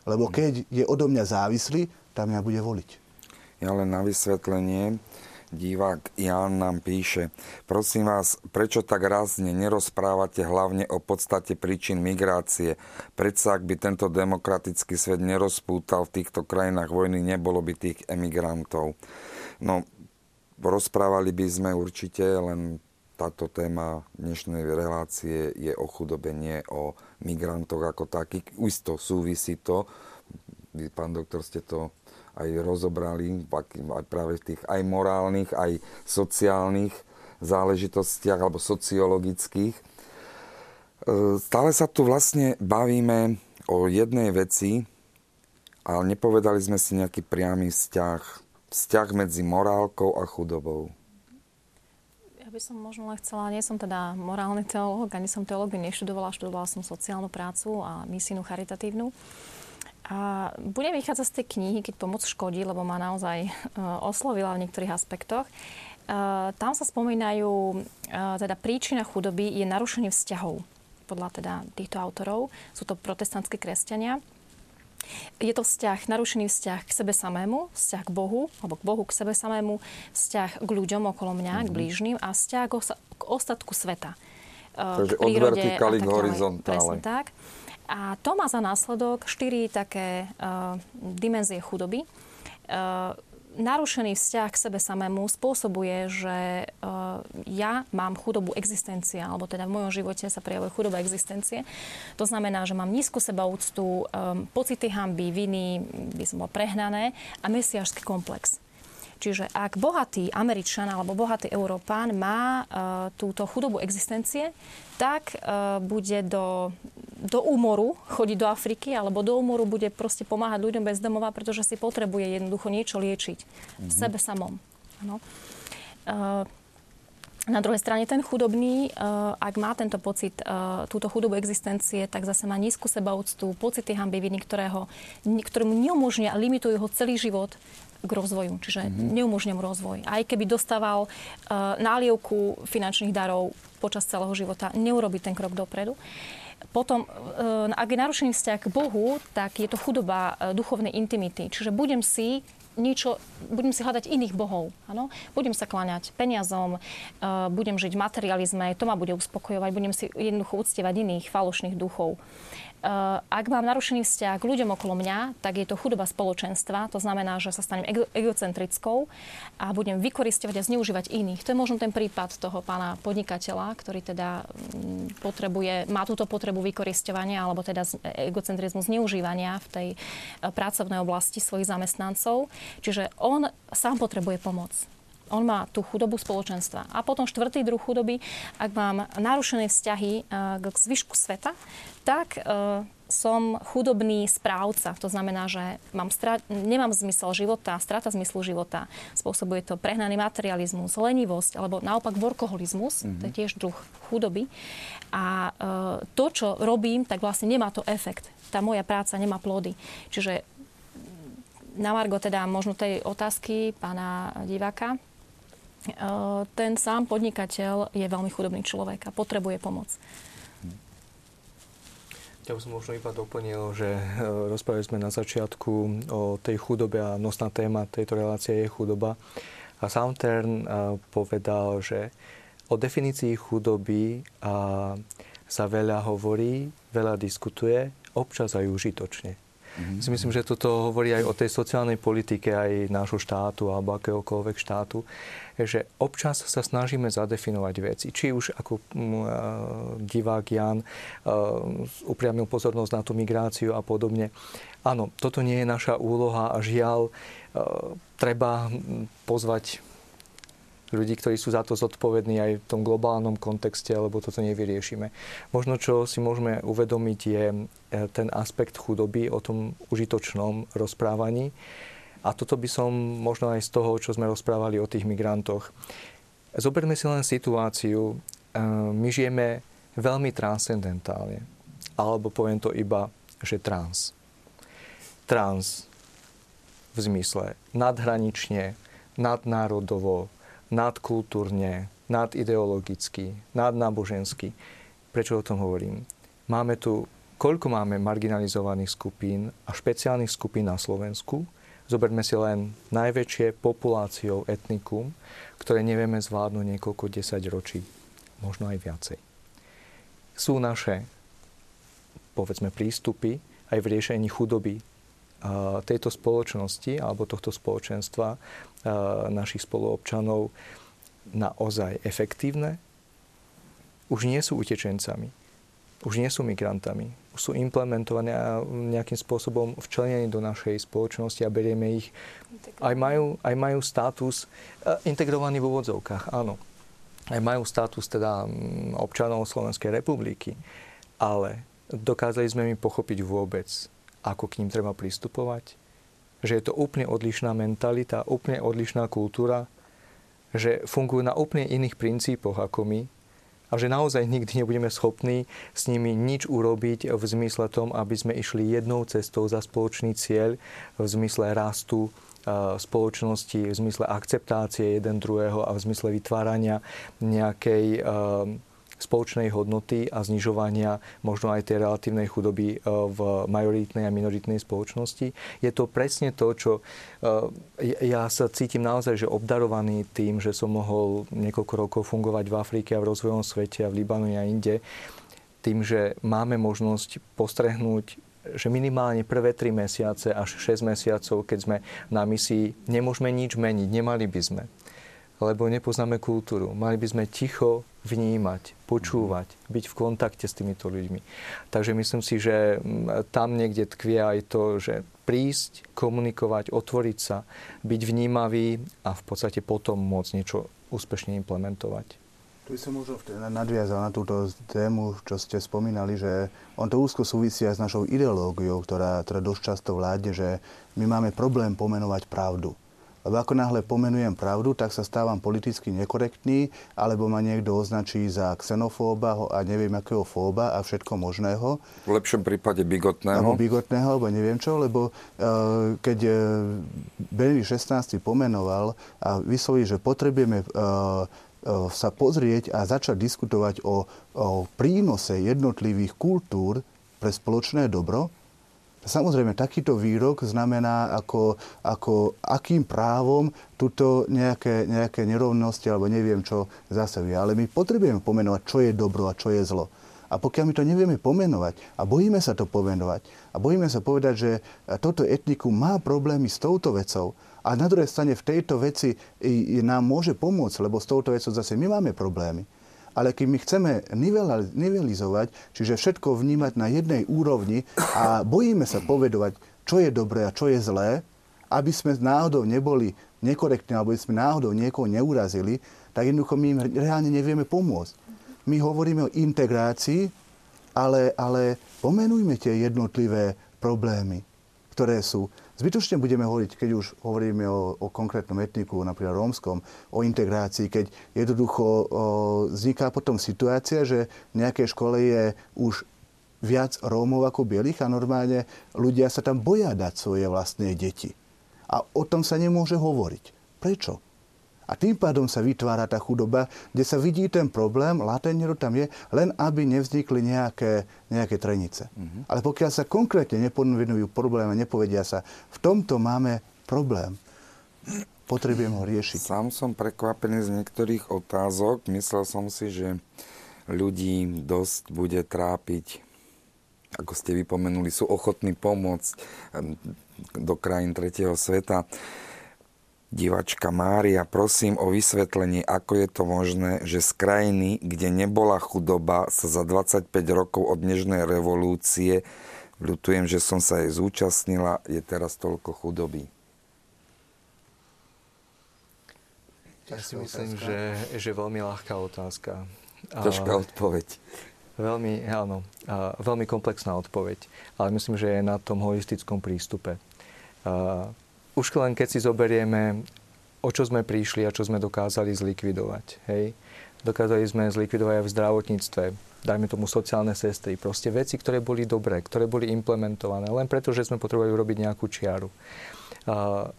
Lebo keď je odo mňa závislý, tam ja bude voliť. Ja len na vysvetlenie divák Jan nám píše, prosím vás, prečo tak rázne nerozprávate hlavne o podstate príčin migrácie? Predsa ak by tento demokratický svet nerozpútal v týchto krajinách vojny, nebolo by tých emigrantov. No, rozprávali by sme určite, len táto téma dnešnej relácie je o chudobe, nie o migrantoch ako takých. Isto súvisí to, vy, pán doktor, ste to aj rozobrali aj práve v tých aj morálnych, aj sociálnych záležitostiach alebo sociologických. E, stále sa tu vlastne bavíme o jednej veci, ale nepovedali sme si nejaký priamy vzťah. Vzťah medzi morálkou a chudobou. Ja by som možno len chcela, nie som teda morálny teológ, ani som teológiu neštudovala, študovala som sociálnu prácu a misínu charitatívnu. A budem vychádzať z tej knihy, keď pomoc škodí, lebo ma naozaj uh, oslovila v niektorých aspektoch. Uh, tam sa spomínajú, uh, teda príčina chudoby je narušenie vzťahov, podľa teda týchto autorov. Sú to protestantskí kresťania. Je to vzťah, narušený vzťah k sebe samému, vzťah k Bohu, alebo k Bohu k sebe samému, vzťah k ľuďom okolo mňa, mm-hmm. k mhm. blížnym a vzťah k ostatku sveta. Takže od vertikály k horizontále. Presne tak. A to má za následok štyri také uh, dimenzie chudoby. Uh, narušený vzťah k sebe samému spôsobuje, že uh, ja mám chudobu existencie, alebo teda v mojom živote sa prejavuje chudoba existencie. To znamená, že mám nízku sebaúctu, um, pocity hamby, viny, by som bol prehnané a mesiašský komplex. Čiže ak bohatý Američan alebo bohatý Európán má uh, túto chudobu existencie, tak uh, bude do, do úmoru chodiť do Afriky alebo do úmoru bude proste pomáhať ľuďom bez domova, pretože si potrebuje jednoducho niečo liečiť mm-hmm. v mhm. sebe samom. Ano. Uh, na druhej strane ten chudobný, ak má tento pocit, túto chudobu existencie, tak zase má nízku sebaúctu, pocity hamby viny, ktorého, ktorému neumožnia a limitujú ho celý život k rozvoju, čiže mm-hmm. neumožňujem rozvoj. Aj keby dostával uh, nálievku finančných darov počas celého života, neurobi ten krok dopredu. Potom, uh, ak je narušený vzťah k Bohu, tak je to chudoba uh, duchovnej intimity. Čiže budem si niečo, budem si hľadať iných bohov. Ano? Budem sa kláňať peniazom, budem žiť v materializme, to ma bude uspokojovať, budem si jednoducho uctievať iných falošných duchov. Ak mám narušený vzťah k ľuďom okolo mňa, tak je to chudoba spoločenstva. To znamená, že sa stanem ego- egocentrickou a budem vykoristovať a zneužívať iných. To je možno ten prípad toho pána podnikateľa, ktorý teda mm, potrebuje, má túto potrebu vykoristovania alebo teda egocentrizmu zneužívania v tej eh, pracovnej oblasti svojich zamestnancov. Čiže on sám potrebuje pomoc. On má tú chudobu spoločenstva. A potom štvrtý druh chudoby, ak mám narušené vzťahy eh, k zvyšku sveta, tak eh, som chudobný správca. To znamená, že mám stra- nemám zmysel života, strata zmyslu života. Spôsobuje to prehnaný materializmus, lenivosť alebo naopak workoholizmus. Mm-hmm. To je tiež druh chudoby. A e, to, čo robím, tak vlastne nemá to efekt. Tá moja práca nemá plody. Čiže na Margo teda možno tej otázky pána diváka, e, ten sám podnikateľ je veľmi chudobný človek a potrebuje pomoc. Ja by som možno iba doplnil, že e, rozprávali sme na začiatku o tej chudobe a nosná téma tejto relácie je chudoba. A sám Tern e, povedal, že o definícii chudoby sa veľa hovorí, veľa diskutuje, občas aj užitočne. Mm-hmm. Si myslím, že toto hovorí aj o tej sociálnej politike aj nášho štátu alebo akéhokoľvek štátu, že občas sa snažíme zadefinovať veci. Či už ako mm, divák Jan upriamil pozornosť na tú migráciu a podobne. Áno, toto nie je naša úloha a žiaľ treba pozvať ľudí, ktorí sú za to zodpovední aj v tom globálnom kontexte, lebo toto nevyriešime. Možno, čo si môžeme uvedomiť, je e, ten aspekt chudoby o tom užitočnom rozprávaní. A toto by som možno aj z toho, čo sme rozprávali o tých migrantoch. Zoberme si len situáciu, e, my žijeme veľmi transcendentálne. Alebo poviem to iba, že trans. Trans v zmysle nadhranične, nadnárodovo, nadkultúrne, nadideologicky, nadnábožensky. Prečo o tom hovorím? Máme tu, koľko máme marginalizovaných skupín a špeciálnych skupín na Slovensku. Zoberme si len najväčšie populáciou etnikum, ktoré nevieme zvládnuť niekoľko desať ročí, možno aj viacej. Sú naše, povedzme, prístupy aj v riešení chudoby tejto spoločnosti alebo tohto spoločenstva našich spoluobčanov naozaj efektívne, už nie sú utečencami, už nie sú migrantami, už sú implementované a nejakým spôsobom včlenení do našej spoločnosti a berieme ich. Aj majú, aj majú status integrovaný v úvodzovkách, áno. Aj majú status teda občanov Slovenskej republiky, ale dokázali sme mi pochopiť vôbec, ako k ním treba pristupovať, že je to úplne odlišná mentalita, úplne odlišná kultúra, že fungujú na úplne iných princípoch ako my a že naozaj nikdy nebudeme schopní s nimi nič urobiť v zmysle tom, aby sme išli jednou cestou za spoločný cieľ, v zmysle rastu spoločnosti, v zmysle akceptácie jeden druhého a v zmysle vytvárania nejakej spoločnej hodnoty a znižovania možno aj tej relatívnej chudoby e, v majoritnej a minoritnej spoločnosti. Je to presne to, čo e, ja sa cítim naozaj, že obdarovaný tým, že som mohol niekoľko rokov fungovať v Afrike a v rozvojom svete a v Libanone a inde, tým, že máme možnosť postrehnúť že minimálne prvé 3 mesiace až 6 mesiacov, keď sme na misii, nemôžeme nič meniť, nemali by sme lebo nepoznáme kultúru. Mali by sme ticho vnímať, počúvať, byť v kontakte s týmito ľuďmi. Takže myslím si, že mm, tam niekde tkvie aj to, že prísť, komunikovať, otvoriť sa, byť vnímavý a v podstate potom môcť niečo úspešne implementovať. Tu by som možno nadviazal na túto tému, čo ste spomínali, že on to úzko súvisia s našou ideológiou, ktorá, ktorá dosť často vládne, že my máme problém pomenovať pravdu. Lebo ako náhle pomenujem pravdu, tak sa stávam politicky nekorektný, alebo ma niekto označí za xenofóba a neviem akého fóba a všetko možného. V lepšom prípade bigotného. Alebo bigotného, alebo neviem čo, lebo uh, keď uh, Benedikt 16. pomenoval a vysloví, že potrebujeme uh, sa pozrieť a začať diskutovať o, o prínose jednotlivých kultúr pre spoločné dobro, Samozrejme, takýto výrok znamená, ako, ako akým právom tuto nejaké, nejaké nerovnosti alebo neviem čo zasahuje. Ale my potrebujeme pomenovať, čo je dobro a čo je zlo. A pokiaľ my to nevieme pomenovať a bojíme sa to pomenovať a bojíme sa povedať, že toto etnikum má problémy s touto vecou a na druhej strane v tejto veci nám môže pomôcť, lebo s touto vecou zase my máme problémy ale keď my chceme nivelizovať, čiže všetko vnímať na jednej úrovni a bojíme sa povedovať, čo je dobré a čo je zlé, aby sme náhodou neboli nekorektní, alebo aby sme náhodou niekoho neurazili, tak jednoducho my im reálne nevieme pomôcť. My hovoríme o integrácii, ale, ale pomenujme tie jednotlivé problémy, ktoré sú. Zbytočne budeme hovoriť, keď už hovoríme o, o konkrétnom etniku, napríklad rómskom, o integrácii, keď jednoducho o, vzniká potom situácia, že v nejakej škole je už viac Rómov ako bielých a normálne ľudia sa tam boja dať svoje vlastné deti. A o tom sa nemôže hovoriť. Prečo? A tým pádom sa vytvára tá chudoba, kde sa vidí ten problém, latentne to tam je, len aby nevznikli nejaké, nejaké trenice. Mm-hmm. Ale pokiaľ sa konkrétne nepovenujú probléme, nepovedia sa, v tomto máme problém, potrebujem ho riešiť. Sám som prekvapený z niektorých otázok. Myslel som si, že ľudí dosť bude trápiť, ako ste vypomenuli, sú ochotní pomôcť do krajín tretieho sveta. Divačka Mária, prosím o vysvetlenie, ako je to možné, že z krajiny, kde nebola chudoba, sa za 25 rokov od dnešnej revolúcie, ľutujem, že som sa jej zúčastnila, je teraz toľko chudoby. Ja si myslím, že, že veľmi ľahká otázka. Ťažká odpoveď. Veľmi, áno, veľmi komplexná odpoveď. Ale myslím, že je na tom holistickom prístupe už len keď si zoberieme, o čo sme prišli a čo sme dokázali zlikvidovať. Hej? Dokázali sme zlikvidovať aj v zdravotníctve, dajme tomu sociálne sestry, proste veci, ktoré boli dobré, ktoré boli implementované, len preto, že sme potrebovali urobiť nejakú čiaru. A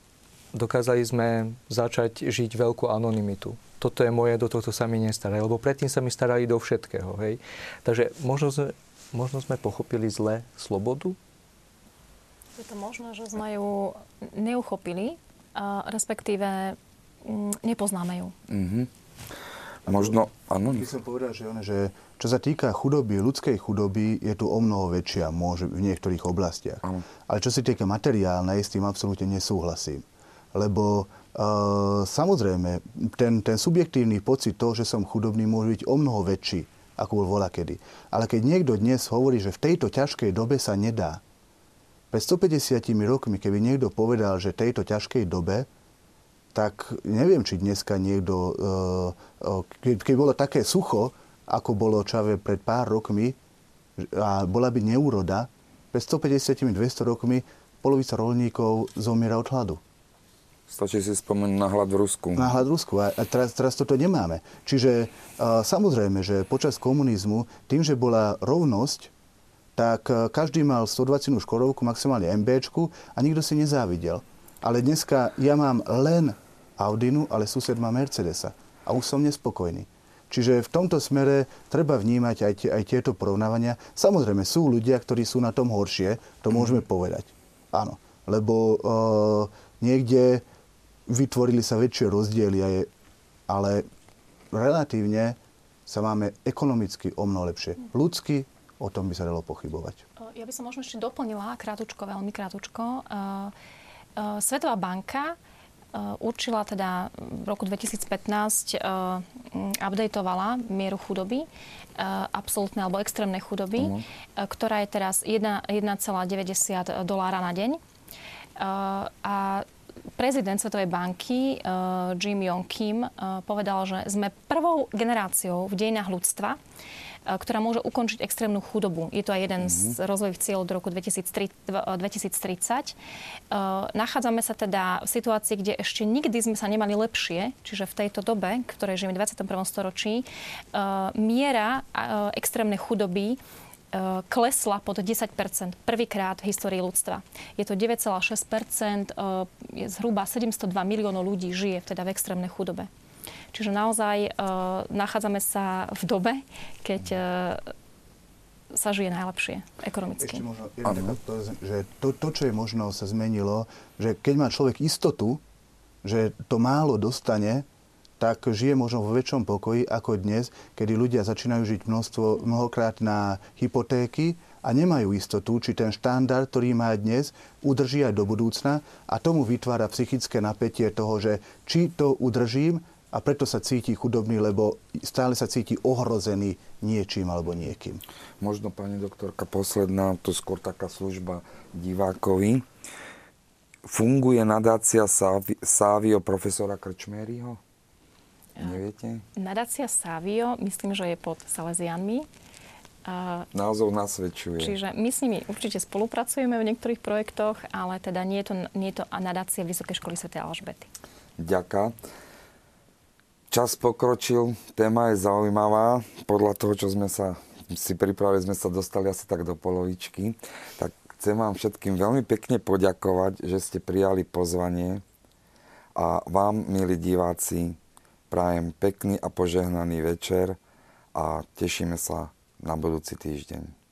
dokázali sme začať žiť veľkú anonymitu. Toto je moje, do tohto sa mi nestará, lebo predtým sa mi starali do všetkého. Hej? Takže možno sme, možno sme pochopili zle slobodu, je to možno, že sme ju neuchopili, respektíve mm, nepoznáme ju. Mm-hmm. Možno, áno. By som povedal, že, one, že čo sa týka chudoby, ľudskej chudoby, je tu o mnoho väčšia môže, v niektorých oblastiach. Ano. Ale čo sa týka materiálnej, s tým absolútne nesúhlasím. Lebo uh, samozrejme, ten, ten subjektívny pocit toho, že som chudobný, môže byť o mnoho väčší, ako bol volakedy. Ale keď niekto dnes hovorí, že v tejto ťažkej dobe sa nedá, pred 150 rokmi, keby niekto povedal, že tejto ťažkej dobe, tak neviem, či dneska niekto, eh, eh, keď bolo také sucho, ako bolo čave pred pár rokmi, a bola by neúroda, pred 150-200 rokmi polovica rolníkov zomiera od hladu. Stačí si spomenúť na hlad v Rusku. Na hlad v Rusku. A teraz, teraz toto nemáme. Čiže uh, samozrejme, že počas komunizmu, tým, že bola rovnosť, tak e, každý mal 120 škodovku, maximálne MBčku a nikto si nezávidel. Ale dneska ja mám len Audinu, ale sused má Mercedesa. A už som nespokojný. Čiže v tomto smere treba vnímať aj, tie, aj tieto porovnávania. Samozrejme, sú ľudia, ktorí sú na tom horšie, to môžeme povedať. Áno, lebo uh, niekde vytvorili sa väčšie rozdiely, ale relatívne sa máme ekonomicky o mnoho lepšie. Ľudsky o tom by sa dalo pochybovať. Ja by som možno ešte doplnila, krátučko, veľmi krátučko. Svetová banka určila teda v roku 2015 updateovala mieru chudoby, absolútnej alebo extrémnej chudoby, uh-huh. ktorá je teraz 1,90 dolára na deň. A prezident Svetovej banky Jim Yong Kim povedal, že sme prvou generáciou v dejinách ľudstva, ktorá môže ukončiť extrémnu chudobu. Je to aj jeden mm-hmm. z mhm. rozvojových cieľov do roku 2030. Nachádzame sa teda v situácii, kde ešte nikdy sme sa nemali lepšie, čiže v tejto dobe, ktorej žijeme v 21. storočí, miera extrémnej chudoby klesla pod 10% prvýkrát v histórii ľudstva. Je to 9,6% zhruba 702 miliónov ľudí žije teda v extrémnej chudobe. Čiže naozaj uh, nachádzame sa v dobe, keď uh, sa žije najlepšie ekonomicky. Ešte možno to, že to, to, čo je možno sa zmenilo, že keď má človek istotu, že to málo dostane, tak žije možno vo väčšom pokoji ako dnes, kedy ľudia začínajú žiť množstvo, mnohokrát na hypotéky a nemajú istotu, či ten štandard, ktorý má dnes, udrží aj do budúcna a tomu vytvára psychické napätie toho, že či to udržím a preto sa cíti chudobný, lebo stále sa cíti ohrozený niečím alebo niekým. Možno, pani doktorka, posledná, to skôr taká služba divákovi. Funguje nadácia Sávio profesora Krčmériho? Neviete? Nadácia Sávio, myslím, že je pod Salesianmi. Názov nasvedčuje. Čiže my s nimi určite spolupracujeme v niektorých projektoch, ale teda nie je to, nie je to nadácia Vysokej školy Sv. Alžbety. Ďaká. Čas pokročil, téma je zaujímavá. Podľa toho, čo sme sa si pripravili, sme sa dostali asi tak do polovičky. Tak chcem vám všetkým veľmi pekne poďakovať, že ste prijali pozvanie a vám, milí diváci, prajem pekný a požehnaný večer a tešíme sa na budúci týždeň.